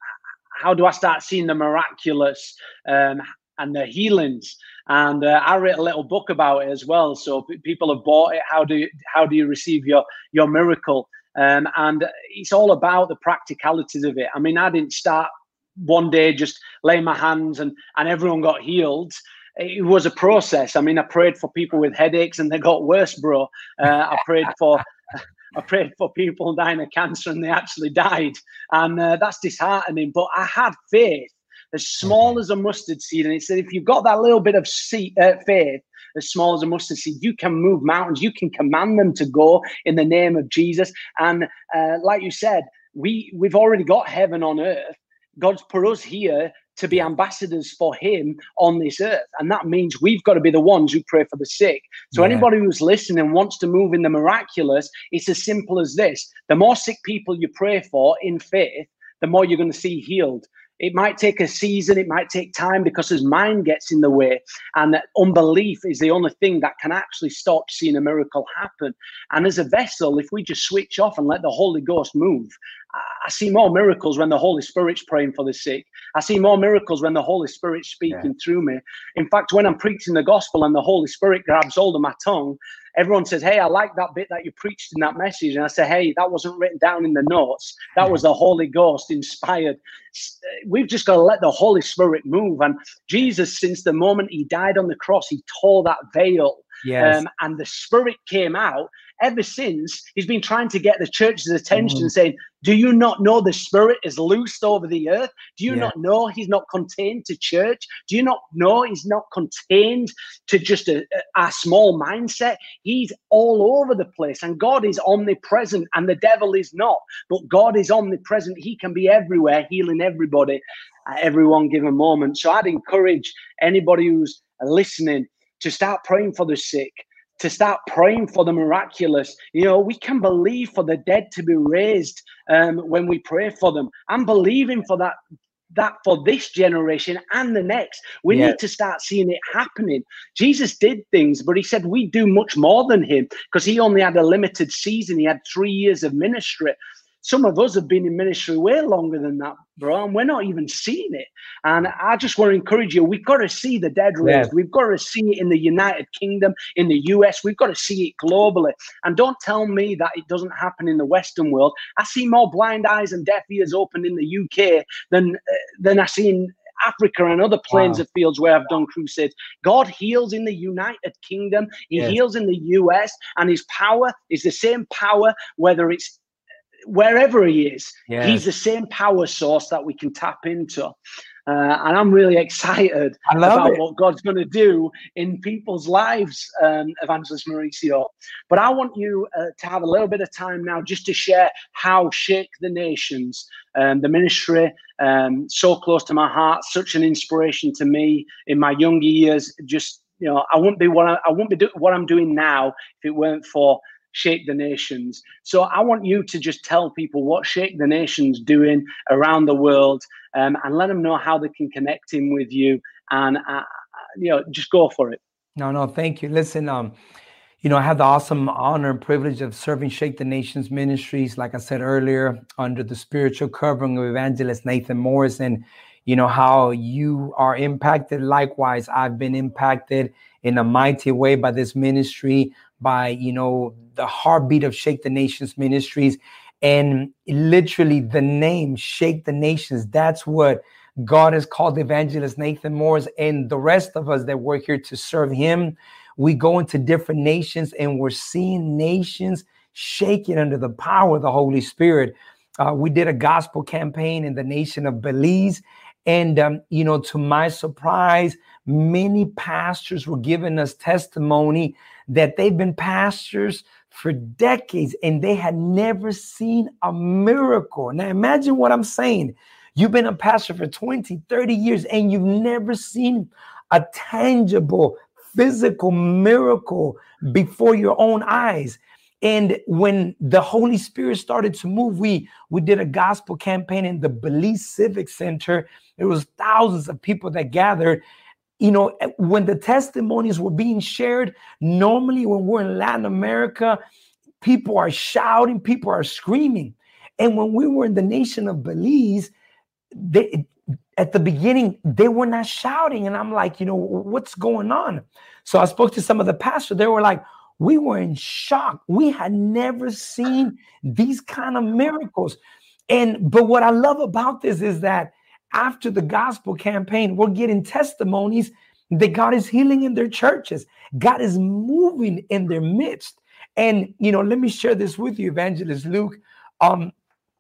how do I start seeing the miraculous um, and the healings? And uh, I wrote a little book about it as well. So p- people have bought it. How do you, how do you receive your your miracle? Um, and it's all about the practicalities of it. I mean, I didn't start one day just lay my hands and and everyone got healed. It was a process. I mean, I prayed for people with headaches and they got worse, bro. Uh, I prayed for. I prayed for people dying of cancer and they actually died. And uh, that's disheartening. But I had faith as small as a mustard seed. And it said, if you've got that little bit of seed, uh, faith, as small as a mustard seed, you can move mountains. You can command them to go in the name of Jesus. And uh, like you said, we we've already got heaven on earth. God's put us here to be ambassadors for Him on this earth, and that means we've got to be the ones who pray for the sick. So yeah. anybody who's listening wants to move in the miraculous, it's as simple as this: the more sick people you pray for in faith, the more you're going to see healed. It might take a season, it might take time because his mind gets in the way. And that unbelief is the only thing that can actually stop seeing a miracle happen. And as a vessel, if we just switch off and let the Holy Ghost move, I see more miracles when the Holy Spirit's praying for the sick. I see more miracles when the Holy Spirit's speaking yeah. through me. In fact, when I'm preaching the gospel and the Holy Spirit grabs hold of my tongue, everyone says, Hey, I like that bit that you preached in that message. And I say, Hey, that wasn't written down in the notes. That was the Holy Ghost inspired. Eh, we've just got to let the Holy Spirit move. And Jesus, since the moment he died on the cross, he tore that veil. Yes. Um, and the Spirit came out ever since he's been trying to get the church's attention, mm. saying, Do you not know the Spirit is loosed over the earth? Do you yeah. not know he's not contained to church? Do you not know he's not contained to just a, a small mindset? He's all over the place, and God is omnipresent, and the devil is not. But God is omnipresent, he can be everywhere, healing everybody at every one given moment. So I'd encourage anybody who's listening to start praying for the sick, to start praying for the miraculous. You know, we can believe for the dead to be raised um, when we pray for them. I'm believing for that that for this generation and the next. We yeah. need to start seeing it happening. Jesus did things, but he said we do much more than him because he only had a limited season. He had three years of ministry. Some of us have been in ministry way longer than that, bro, and we're not even seeing it. And I just want to encourage you we've got to see the dead raised. Yeah. We've got to see it in the United Kingdom, in the US. We've got to see it globally. And don't tell me that it doesn't happen in the Western world. I see more blind eyes and deaf ears opened in the UK than, uh, than I see in Africa and other plains wow. of fields where I've done crusades. God heals in the United Kingdom, He yes. heals in the US, and His power is the same power, whether it's wherever he is, he's the same power source that we can tap into. Uh, and I'm really excited about it. what God's going to do in people's lives, um, Evangelist Mauricio. But I want you uh, to have a little bit of time now just to share how Shake the Nations, um, the ministry, um, so close to my heart, such an inspiration to me in my younger years. Just you know, I wouldn't be what I, I wouldn't be do, what I'm doing now if it weren't for Shake the Nations. So I want you to just tell people what Shake the Nations doing around the world, um, and let them know how they can connect in with you, and uh, you know, just go for it. No, no, thank you. Listen, um, you know, I have the awesome honor and privilege of serving Shake the Nations Ministries, like I said earlier, under the spiritual covering of Evangelist Nathan Morris, and you know how you are impacted. Likewise, I've been impacted in a mighty way by this ministry by you know the heartbeat of Shake the Nations Ministries, and literally the name Shake the Nations. That's what God has called Evangelist Nathan Morris and the rest of us that work here to serve Him. We go into different nations and we're seeing nations shaking under the power of the Holy Spirit. Uh, we did a gospel campaign in the nation of Belize. And, um, you know, to my surprise, many pastors were giving us testimony that they've been pastors for decades and they had never seen a miracle. Now, imagine what I'm saying. You've been a pastor for 20, 30 years and you've never seen a tangible, physical miracle before your own eyes. And when the Holy Spirit started to move, we we did a gospel campaign in the Belize Civic Center. There was thousands of people that gathered, you know, eh, when the testimonies were being shared, normally when we're in Latin America, people are shouting, people are screaming. And when we were in the nation of Belize, they, at the beginning, they were not shouting. And I'm like, you know, what's going on? So I spoke to some of the pastors. They were like, we were in shock. We had never seen these kind of miracles. And but what I love about this is that after the gospel campaign, we're getting testimonies that God is healing in their churches. God is moving in their midst. And you know, let me share this with you, Evangelist Luke. Um,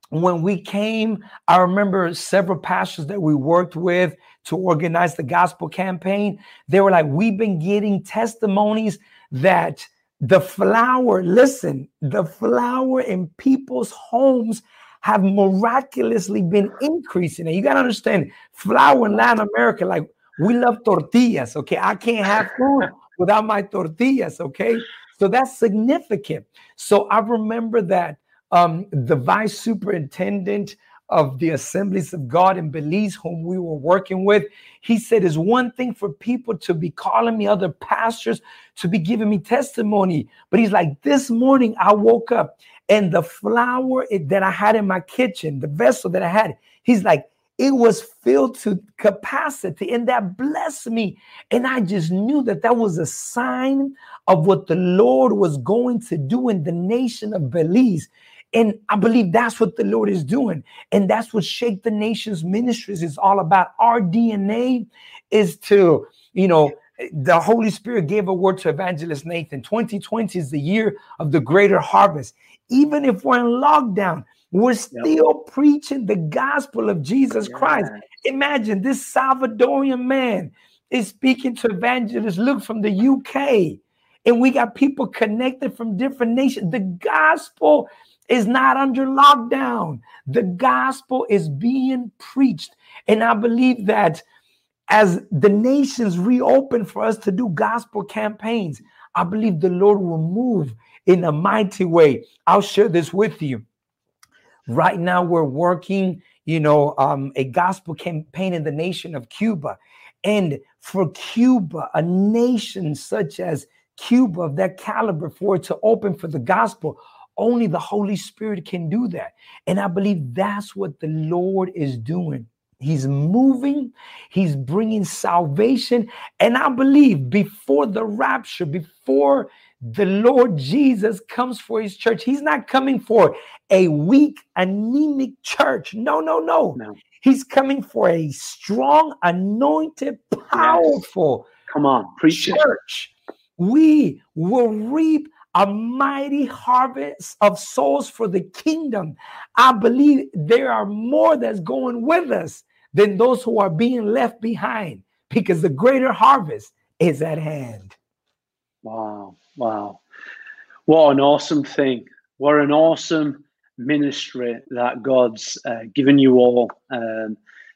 when we came, I remember several pastors that we worked with to organize the gospel campaign. They were like, We've been getting testimonies that the flour, listen, the flour in people's homes have miraculously been increasing. And you got to understand, flour in Latin America, like we love tortillas, okay? I can't have food without my tortillas, okay? So that's significant. So I remember that um, the vice superintendent of the assemblies of God in Belize, whom we were working with. He said, It's one thing for people to be calling me, other pastors to be giving me testimony. But he's like, This morning I woke up and the flour that I had in my kitchen, the vessel that I had, he's like, it was filled to capacity and that blessed me and i just knew that that was a sign of what the lord was going to do in the nation of belize and i believe that's what the lord is doing and that's what shake the nations ministries is all about our dna is to you know the holy spirit gave a word to evangelist nathan 2020 is the year of the greater harvest even if we're in lockdown we're still yep. preaching the gospel of Jesus yeah. Christ. Imagine this Salvadorian man is speaking to evangelist Luke from the UK, and we got people connected from different nations. The gospel is not under lockdown, the gospel is being preached. And I believe that as the nations reopen for us to do gospel campaigns, I believe the Lord will move in a mighty way. I'll share this with you. Right now, we're working, you know, um, a gospel campaign in the nation of Cuba. And for Cuba, a nation such as Cuba of that caliber, for it to open for the gospel, only the Holy Spirit can do that. And I believe that's what the Lord is doing. He's moving, he's bringing salvation. And I believe before the rapture, before the Lord Jesus comes for his church. He's not coming for a weak, anemic church. No, no, no. no. He's coming for a strong, anointed, powerful yes. come on, preach church. It. We will reap a mighty harvest of souls for the kingdom. I believe there are more that's going with us than those who are being left behind because the greater harvest is at hand. Wow. Wow. What an awesome thing. What an awesome ministry that God's uh, given you all um,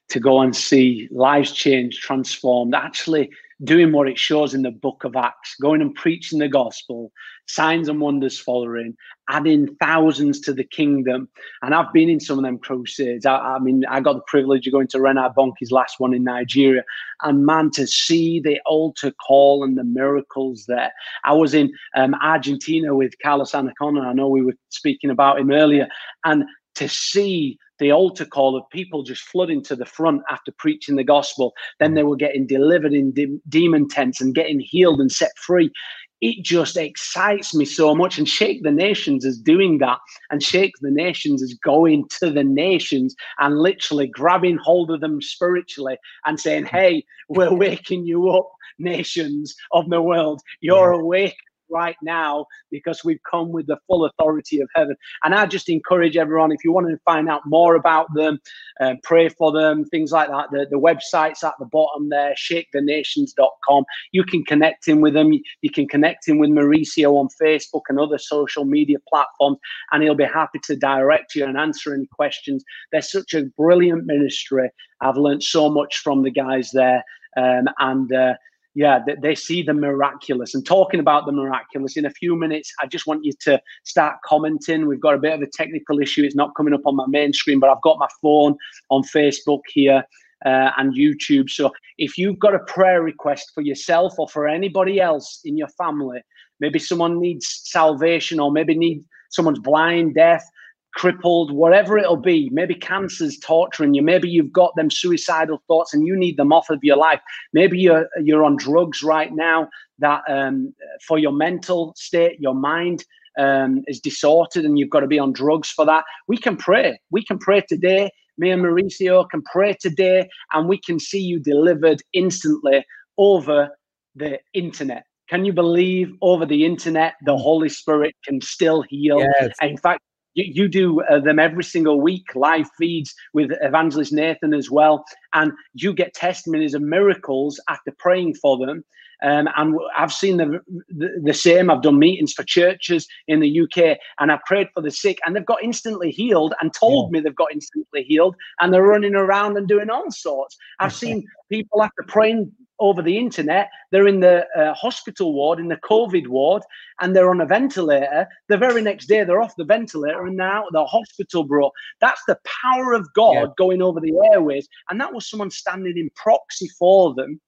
to go and see lives changed, transformed, actually doing what it shows in the book of Acts, going and preaching the gospel, signs and wonders following, adding thousands to the kingdom. And I've been in some of them crusades. I, I mean, I got the privilege of going to Reinhard Bonnke's last one in Nigeria. And man, to see the altar call and the miracles there. I was in um, Argentina with Carlos Annacondia. I know we were speaking about him earlier. And to see the altar call of people just flooding to the front after preaching the gospel. Then they were getting delivered in de- demon tents and getting healed and set free. It just excites me so much. And Shake the Nations is doing that. And Shake the Nations is going to the nations and literally grabbing hold of them spiritually and saying, Hey, we're waking you up, nations of the world. You're yeah. awake right now because we've come with the full authority of heaven. And I just encourage everyone, if you want to find out more about them, uh, pray for them, things like that, the, the website's at the bottom there, shakethenations.com. You can connect in with them. You can connect in with Mauricio on Facebook and other social media platforms, and he'll be happy to direct you and answer any questions. They're such a brilliant ministry. I've learned so much from the guys there. Um, and uh, yeah, they, they, see the miraculous. And talking about the miraculous, in a few minutes, I just want you to start commenting. We've got a bit of a technical issue. It's not coming up on my main screen, but I've got my phone on Facebook here uh, and YouTube. So if you've got a prayer request for yourself or for anybody else in your family, maybe someone needs salvation or maybe need someone's blind, deaf, crippled, whatever it'll be. Maybe cancer's torturing you. Maybe you've got them suicidal thoughts and you need them off of your life. Maybe you're you're on drugs right now that um, for your mental state, your mind um, is distorted, and you've got to be on drugs for that. We can pray. We can pray today. Me and Mauricio can pray today, and we can see you delivered instantly over the internet. Can you believe over the internet the Holy Spirit can still heal? Yes. In fact, you, you do uh, them every single week, live feeds with Evangelist Nathan as well. and you get testimonies of miracles after praying for them. Um, and I've seen the, the, the same. I've done meetings for churches in the UK, and I've prayed for the sick, and they've got instantly healed, and told yeah. me they've got instantly healed, and they're running around and doing all sorts. I've seen people after praying over the internet. They're in the uh, hospital ward, in the COVID ward, and they're on a ventilator. The very next day, they're off the ventilator and now the hospital, bro. That's the power of God yeah. going over the airways. And that was someone standing in proxy for them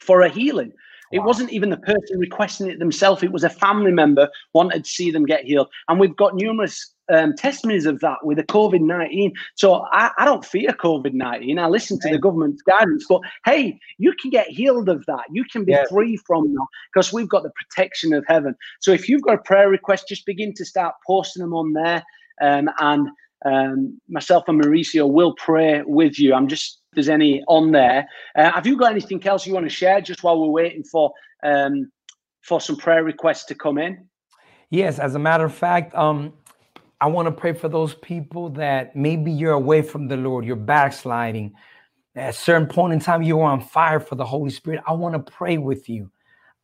for a healing. It wasn't even the person requesting it themselves. It was a family member wanted to see them get healed. And we've got numerous um, testimonies of that with the COVID 19. So I, I, don't fear COVID 19. I listen to the government's guidance, but hey, you can get healed of that. You can be yeah. free from that because we've got the protection of heaven. So if you've got a prayer request, just begin to start posting them on there. Um, and um, myself and Mauricio will pray with you. I'm just if there's any on there. Uh, have you got anything else you want to share just while we're waiting for um, for some prayer requests to come in? Yes, as a matter of fact, um, I want to pray for those people that maybe you're away from the Lord, you're backsliding. At a certain point in time, you're on fire for the Holy Spirit. I want to pray with you.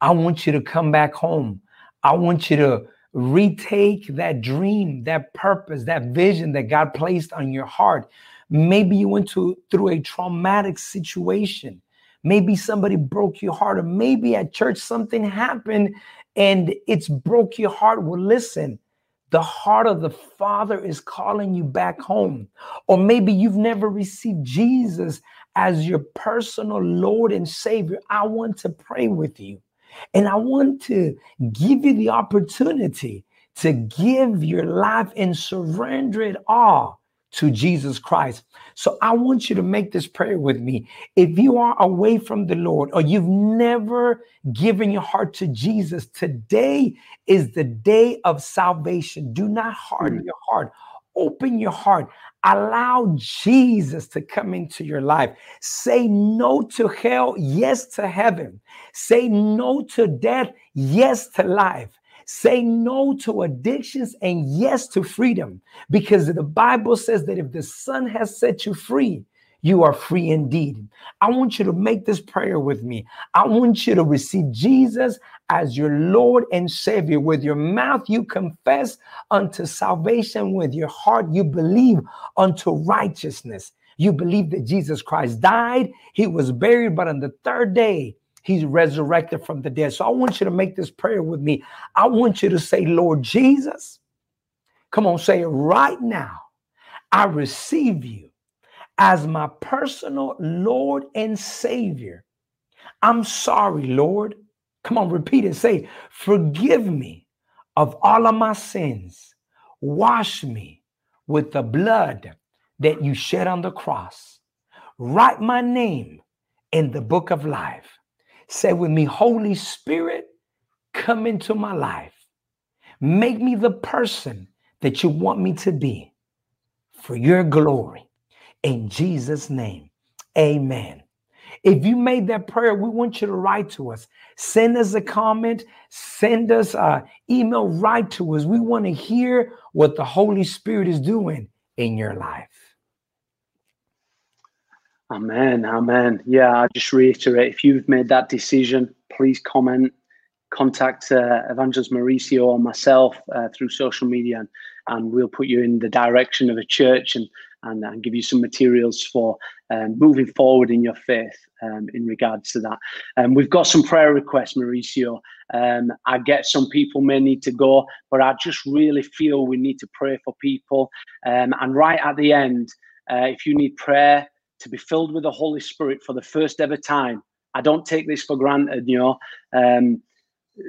I want you to come back home. I want you to retake that dream, that purpose, that vision that God placed on your heart. Maybe you went to, through a traumatic situation. Maybe somebody broke your heart, or maybe at church something happened and it's broke your heart. Well, listen, the heart of the Father is calling you back home. Or maybe you've never received Jesus as your personal Lord and Savior. I want to pray with you. And I want to give you the opportunity to give your life and surrender it all to Jesus Christ. So I want you to make this prayer with me. If you are away from the Lord or you've never given your heart to Jesus, today is the day of salvation. Do not harden mm. your heart. Open your heart. Allow Jesus to come into your life. Say no to hell, yes to heaven. Say no to death, yes to life. Say no to addictions and yes to freedom because the Bible says that if the Son has set you free, you are free indeed. I want you to make this prayer with me. I want you to receive Jesus as your Lord and Savior. With your mouth, you confess unto salvation. With your heart, you believe unto righteousness. You believe that Jesus Christ died, he was buried, but on the third day, He's resurrected from the dead. So I want you to make this prayer with me. I want you to say, Lord Jesus, come on, say it right now. I receive you as my personal Lord and Savior. I'm sorry, Lord. Come on, repeat it. Say, forgive me of all of my sins. Wash me with the blood that you shed on the cross. Write my name in the book of life. Say with me, Holy Spirit, come into my life. Make me the person that you want me to be for your glory. In Jesus' name, amen. If you made that prayer, we want you to write to us. Send us a comment, send us an email, write to us. We want to hear what the Holy Spirit is doing in your life. Amen. Amen. Yeah, I just reiterate if you've made that decision, please comment, contact uh, Evangelist Mauricio or myself uh, through social media, and, and, we'll put you in the direction of a church and, and, and give you some materials for um, moving forward in your faith um, in regards to that. Um, we've got some prayer requests, Mauricio. Um, I get some people may need to go, but I just really feel we need to pray for people. Um, and right at the end, uh, if you need prayer, to be filled with the Holy Spirit for the first ever time. I don't take this for granted, you know. Um,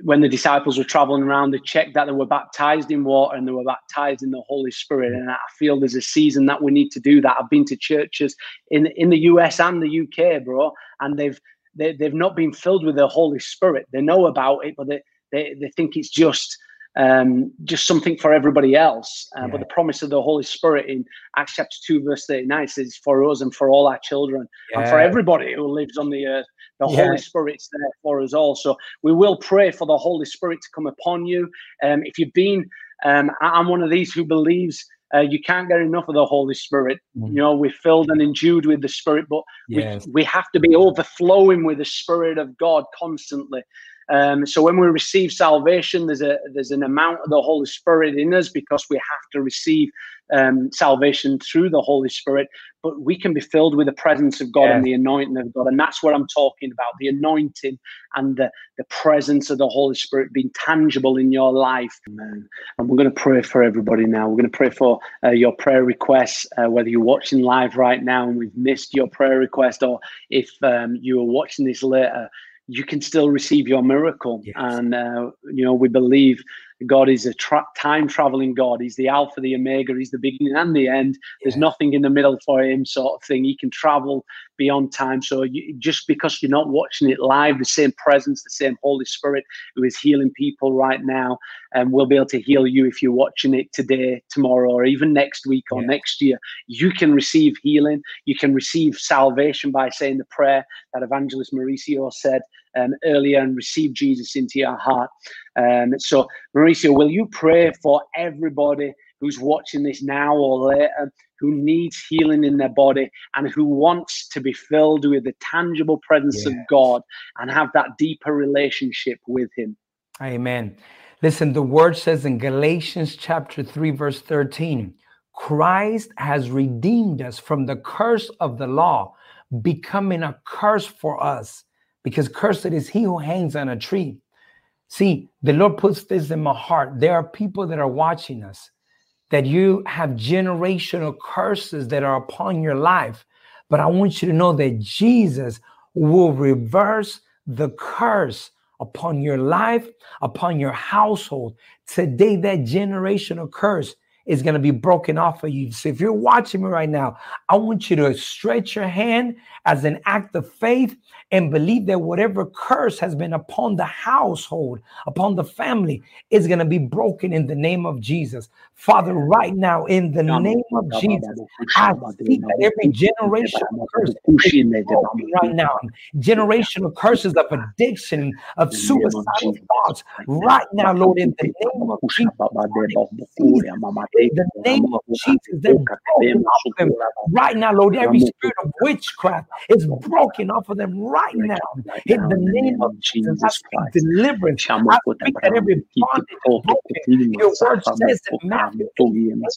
when the disciples were traveling around, they checked that they were baptized in water and they were baptized in the Holy Spirit. And I feel there's a season that we need to do that. I've been to churches in in the US and the UK, bro, and they've they, they've not been filled with the Holy Spirit. They know about it, but they they, they think it's just um, just something for everybody else. Uh, yeah. But the promise of the Holy Spirit in Acts chapter 2, verse 39 says, for us and for all our children yeah. and for everybody who lives on the earth. The yeah. Holy Spirit's there for us all. So we will pray for the Holy Spirit to come upon you. Um, if you've been, um, I'm one of these who believes uh, you can't get enough of the Holy Spirit. Mhm. You know, we're filled and endued with the Spirit, but Yes. we, we have to be overflowing with the Spirit of God constantly. Um, so when we receive salvation, there's a there's an amount of the Holy Spirit in us because we have to receive um, salvation through the Holy Spirit. But we can be filled with the presence of God and the anointing of God, and that's what I'm talking about: the anointing and the the presence of the Holy Spirit being tangible in your life. Amen. And we're going to pray for everybody now. We're going to pray for uh, your prayer requests, uh, whether you're watching live right now and we've missed your prayer request, or if um, you are watching this later, you can still receive your miracle. Yes. And, uh, you know, we believe God is a tra- time traveling God. He's the Alpha, the Omega. He's the beginning and the end. There's Yeah. nothing in the middle for him, sort of thing. He can travel beyond time. So you, just because you're not watching it live, the same presence, the same Holy Spirit who is healing people right now, and will be able to heal you if you're watching it today, tomorrow, or even next week or Yeah. next year. You can receive healing. You can receive salvation by saying the prayer that Evangelist Mauricio said um, earlier and receive Jesus into your heart. Um, so, Mauricio, will you pray for everybody who's watching this now or later? Who needs healing in their body and who wants to be filled with the tangible presence of God and have that deeper relationship with Him? Amen. Listen, the word says in Galatians chapter 3, verse 13, Christ has redeemed us from the curse of the law, becoming a curse for us, because cursed is he who hangs on a tree. See, the Lord puts this in my heart. There are people that are watching us that you have generational curses that are upon your life. But I want you to know that Jesus will reverse the curse upon your life, upon your household. Today, that generational curse is going to be broken off of you. So if you're watching me right now, I want you to stretch your hand as an act of faith and believe that whatever curse has been upon the household, upon the family, is going to be broken in the name of Jesus. Father, right now, in the name of Jesus, I speak that every generational curse right now. Generational curses of addiction, of suicidal thoughts, right now, Lord, in the name of Jesus. In the name of Jesus, they're broken off of them right now, Lord. Every spirit of witchcraft is broken off of them right now. In the name of Jesus, I speak deliverance. I speak that every bondage. Your word says in Matthew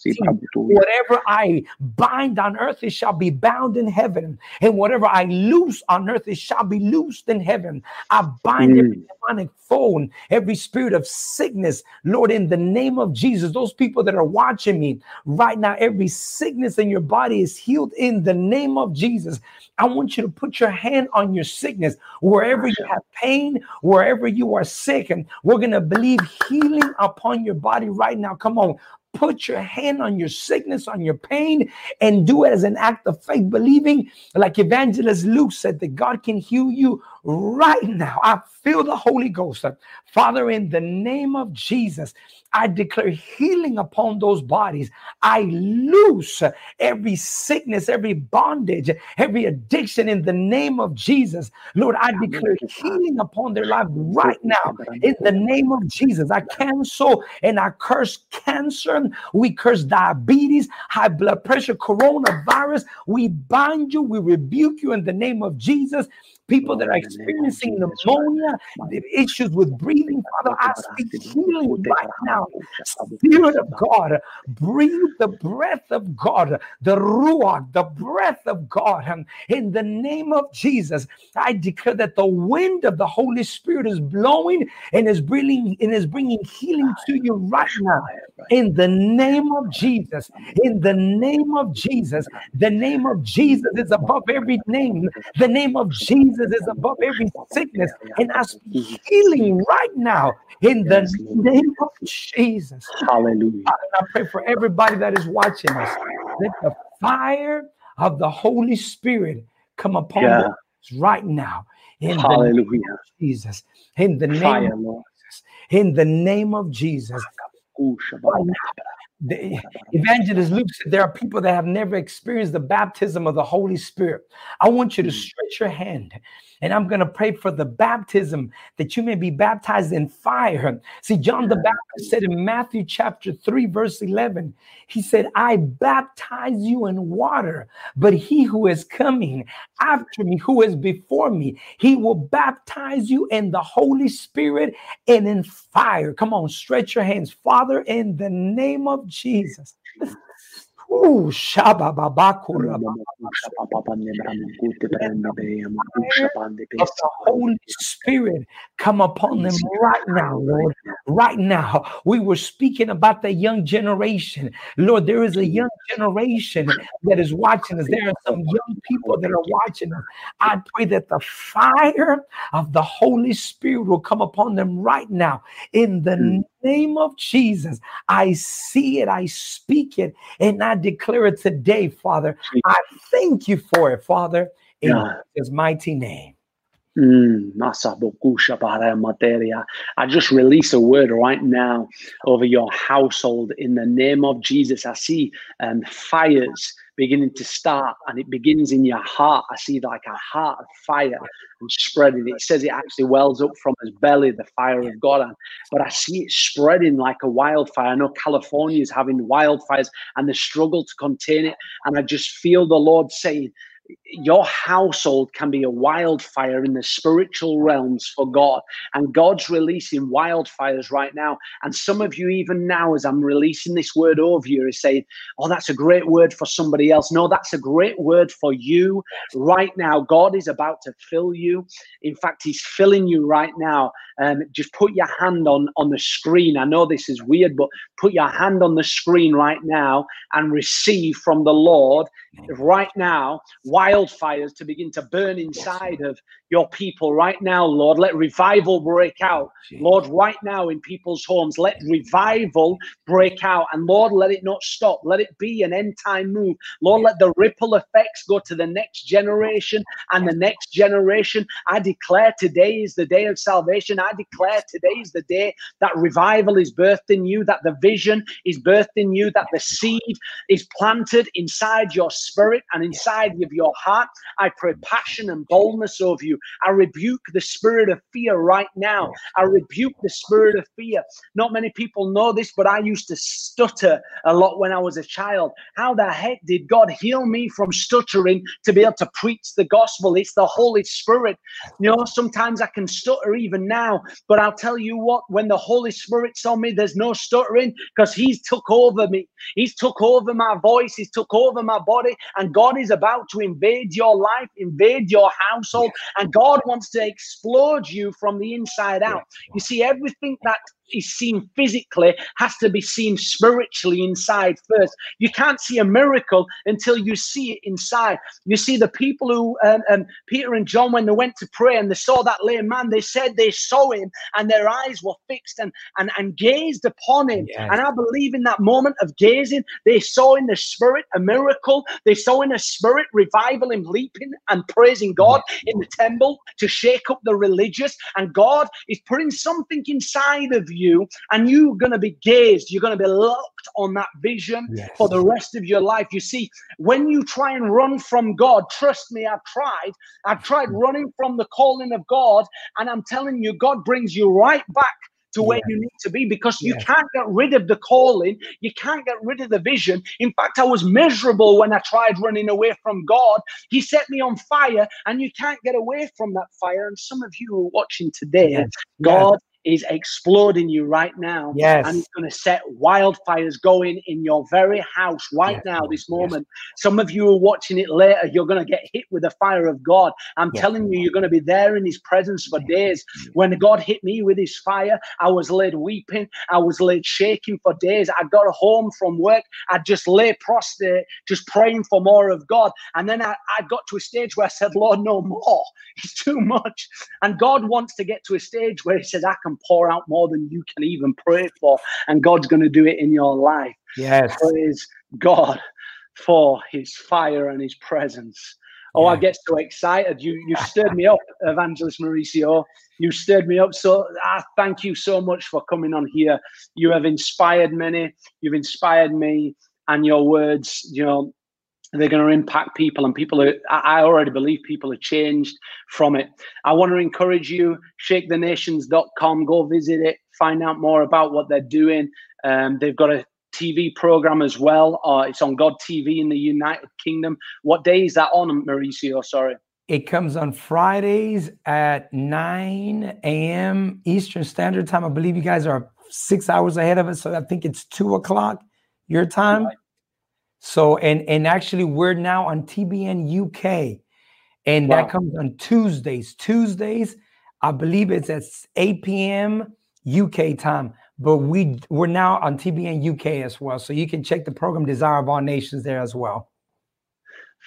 18, whatever I bind on earth, it shall be bound in heaven. And whatever I loose on earth, it shall be loosed in heaven. I bind every demonic phone, every spirit of sickness, Lord, in the name of Jesus. Those people that are watching me right now, every sickness in your body is healed in the name of Jesus. I want you to put your hand on your sickness wherever you have pain, wherever you are sick, and we're going to believe healing upon your body right now. Come on. Put your hand on your sickness, on your pain, and do it as an act of faith, believing, like Evangelist Luke said, that God can heal you right now. I feel the Holy Ghost. Father, in the name of Jesus, I declare healing upon those bodies. I loose every sickness, every bondage, every addiction in the name of Jesus. Lord, I declare healing upon their life right now in the name of Jesus. I cancel and I curse cancer. We curse diabetes, high blood pressure, coronavirus. We bind you, we rebuke you in the name of Jesus. People that are experiencing pneumonia, the issues with breathing, Father, I speak healing right now. Spirit of God, breathe the breath of God, the Ruach, the breath of God. And in the name of Jesus, I declare that the wind of the Holy Spirit is blowing and is bringing and is bringing healing to you right now. In the name of Jesus, in the name of Jesus, the name of Jesus is above every name. The name of Jesus is above every sickness. And I speak healing right now in the name of Jesus. Hallelujah. I pray for everybody that is watching us. Let the fire of the Holy Spirit come upon Yeah. us right now. In the name Hallelujah. of Jesus. In the name Fire, of. Jesus. In the name of Jesus. Right oh, the evangelist Luke said there are people that have never experienced the baptism of the Holy Spirit. I want you to mm. stretch your hand and I'm going to pray for the baptism that you may be baptized in fire. See, John the Baptist said in Matthew chapter 3, verse 11, he said, I baptize you in water, but he who is coming after me, who is before me, he will baptize you in the Holy Spirit and in fire. Come on, stretch your hands. Father, in the name of Jesus. Ooh, Shaba Babakura. The Holy Spirit come upon them right now, Lord. Right now. We were speaking about the young generation. Lord, there is a young generation that is watching us. There are some young people that are watching us. I pray that the fire of the Holy Spirit will come upon them right now in the mm. Name of Jesus, I see it, I speak it, and I declare it today, Father. I thank you for it, Father, in Yeah. his mighty name. Mm, masa bokusha bara materia. I just release a word right now over your household in the name of Jesus. I see um, fires beginning to start, and it begins in your heart. I see like a heart of fire and spreading. It says it actually wells up from his belly, the fire of God. And, but I see it spreading like a wildfire. I know California is having wildfires and the struggle to contain it. And I just feel the Lord saying, your household can be a wildfire in the spiritual realms for God. And God's releasing wildfires right now. And some of you, even now, as I'm releasing this word over you, are saying, Oh, that's a great word for somebody else. No, that's a great word for you right now. God is about to fill you. In fact, He's filling you right now. Um, just put your hand on, on the screen. I know this is weird, but put your hand on the screen right now and receive from the Lord right now wildfires to begin to burn inside of your people right now, Lord. Let revival break out, Lord, right now in people's homes. Let revival break out, and Lord, let it not stop. Let it be an end time move. Lord, let the ripple effects go to the next generation and the next generation. I declare today is the day of salvation. I declare today is the day that revival is birthed in you, that the vision is birthed in you, that the seed is planted inside your spirit and inside of your heart. I pray passion and boldness over you. I rebuke the spirit of fear right now. I rebuke the spirit of fear. Not many people know this, but I used to stutter a lot when I was a child. How the heck did God heal me from stuttering to be able to preach the gospel? It's the Holy Spirit. You know, sometimes I can stutter even now, but I'll tell you what, when the Holy Spirit's on me, there's no stuttering because He's took over me. He's took over my voice, He's took over my body, and God is about to invade your life, invade your household, and God wants to explode you from the inside out. You see, everything that is seen physically has to be seen spiritually inside first. You can't see a miracle until you see it inside. You see, the people who, um, um, Peter and John, when they went to pray and they saw that lame man, they said they saw him and their eyes were fixed and, and, and gazed upon him. Yes. And I believe in that moment of gazing, they saw in the spirit a miracle. They saw in the spirit revival and leaping and praising God in the temple to shake up the religious. And God is putting something inside of you, and you're going to be gazed. You're going to be locked on that vision Yes. for the rest of your life. You see, when you try and run from God, trust me, I've tried. I've tried mm-hmm. running from the calling of God, and I'm telling you, God brings you right back to where Yes. you need to be because you can't get rid of the calling, you can't get rid of the vision. In fact, I was miserable when I tried running away from God. He set me on fire, and you can't get away from that fire. And some of you who are watching today, Yes. God is exploding you right now. Yes. And it's going to set wildfires going in your very house right Yes, now, this Yes. moment. Some of you are watching it later. You're going to get hit with the fire of God. I'm Yes, telling you, you're going to be there in his presence for days. When God hit me with his fire, I was laid weeping. I was laid shaking for days. I got home from work. I just lay prostrate, just praying for more of God. And then I, I got to a stage where I said, Lord, no more. It's too much. And God wants to get to a stage where He says, I can pour out more than you can even pray for. And God's going to do it in your life. Yes. Praise God for His fire and His presence. Oh, yeah. I get so excited. You you stirred me up, Evangelist Mauricio. You stirred me up. So I thank you so much for coming on here. You have inspired many. You've inspired me, and your words, you know, they're going to impact people and people are i already believe people are changed from it. I want to encourage you shakethenations.com go visit it find out more about what they're doing. Um, they've got a tv program as well uh, it's on god tv in the united kingdom. What day is that on mauricio? Sorry. It comes on fridays at 9 a.m eastern standard time. I believe you guys are six hours ahead of us so i think it's two o'clock your time. Right. So and and actually we're now on TBN UK, and wow. that comes on Tuesdays. Tuesdays, I believe it's at 8 p.m. UK time. But we we're now on TBN UK as well, so you can check the program Desire of All Nations there as well.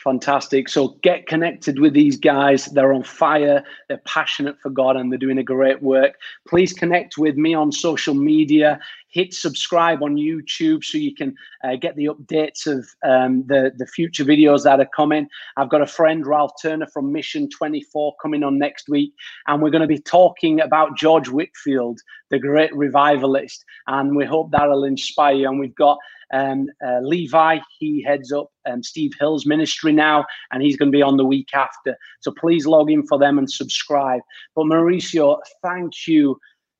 Fantastic. So get connected with these guys. They're on fire. They're passionate for God and they're doing a great work. Please connect with me on social media. Hit subscribe on YouTube so you can uh, get the updates of um, the, the future videos that are coming. I've got a friend, Ralph Turner from Mission 24, coming on next week. And we're going to be talking about George Whitefield, the great revivalist. And we hope that'll inspire you. And we've got um, uh, Levi, he heads up um, Steve Hill's ministry now, and he's going to be on the week after. So please log in for them and subscribe. But Mauricio, thank you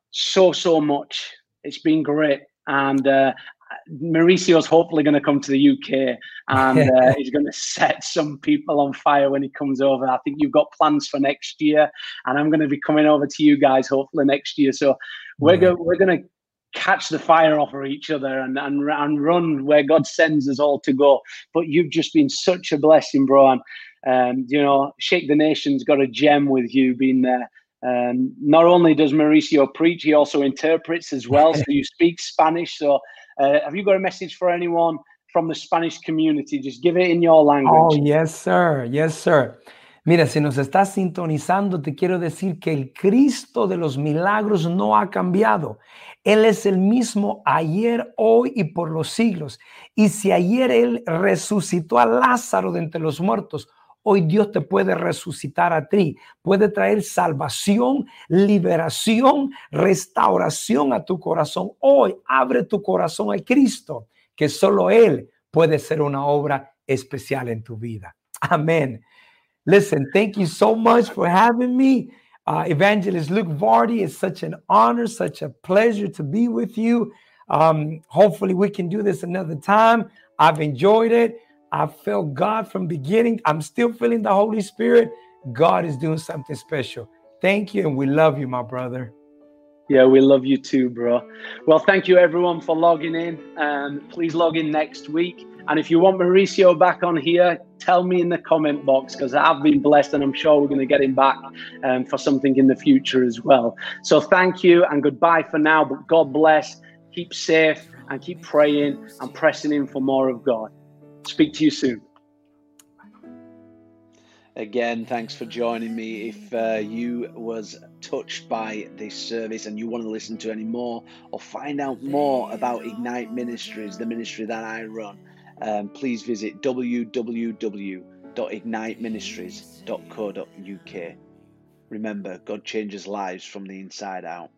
so, so much. It's been great. And uh, Mauricio's hopefully going to come to the UK and uh, he's going to set some people on fire when he comes over. I think you've got plans for next year, and I'm going to be coming over to you guys hopefully next year. So we're going we're going to catch the fire off of each other and, and and run where God sends us all to go. But you've just been such a blessing, bro. And um, you know, Shake the Nation's got a gem with you being there. Um, not only does Mauricio preach, he also interprets as well. so you speak Spanish. So uh, have you got a message for anyone from the Spanish community? Just give it in your language. Oh, yes, sir. Yes, sir. Mira, si nos estás sintonizando, te quiero decir que el Cristo de los milagros no ha cambiado. Él es el mismo ayer, hoy y por los siglos. Y si ayer Él resucitó a Lázaro de entre los muertos, hoy Dios te puede resucitar a ti. Puede traer salvación, liberación, restauración a tu corazón. Hoy abre tu corazón a Cristo, que solo Él puede ser una obra especial en tu vida. Amén. Listen, thank you so much for having me. Uh, Evangelist Luke Vardy, it's such an honor, such a pleasure to be with you. Um, hopefully, we can do this another time. I've enjoyed it. I felt God from beginning. I'm still feeling the Holy Spirit. God is doing something special. Thank you, and we love you, my brother. Yeah, we love you too, bro. Well, thank you everyone for logging in. Um, please log in next week. And if you want Mauricio back on here, tell me in the comment box because I've been blessed and I'm sure we're going to get him back um, for something in the future as well. So thank you and goodbye for now. But God bless. Keep safe and keep praying and pressing in for more of God. Speak to you soon. Again, thanks for joining me. If uh, you was touched by this service and you want to listen to any more or find out more about Ignite Ministries, the ministry that I run, um, please visit www.igniteministries.co.uk. Remember, God changes lives from the inside out.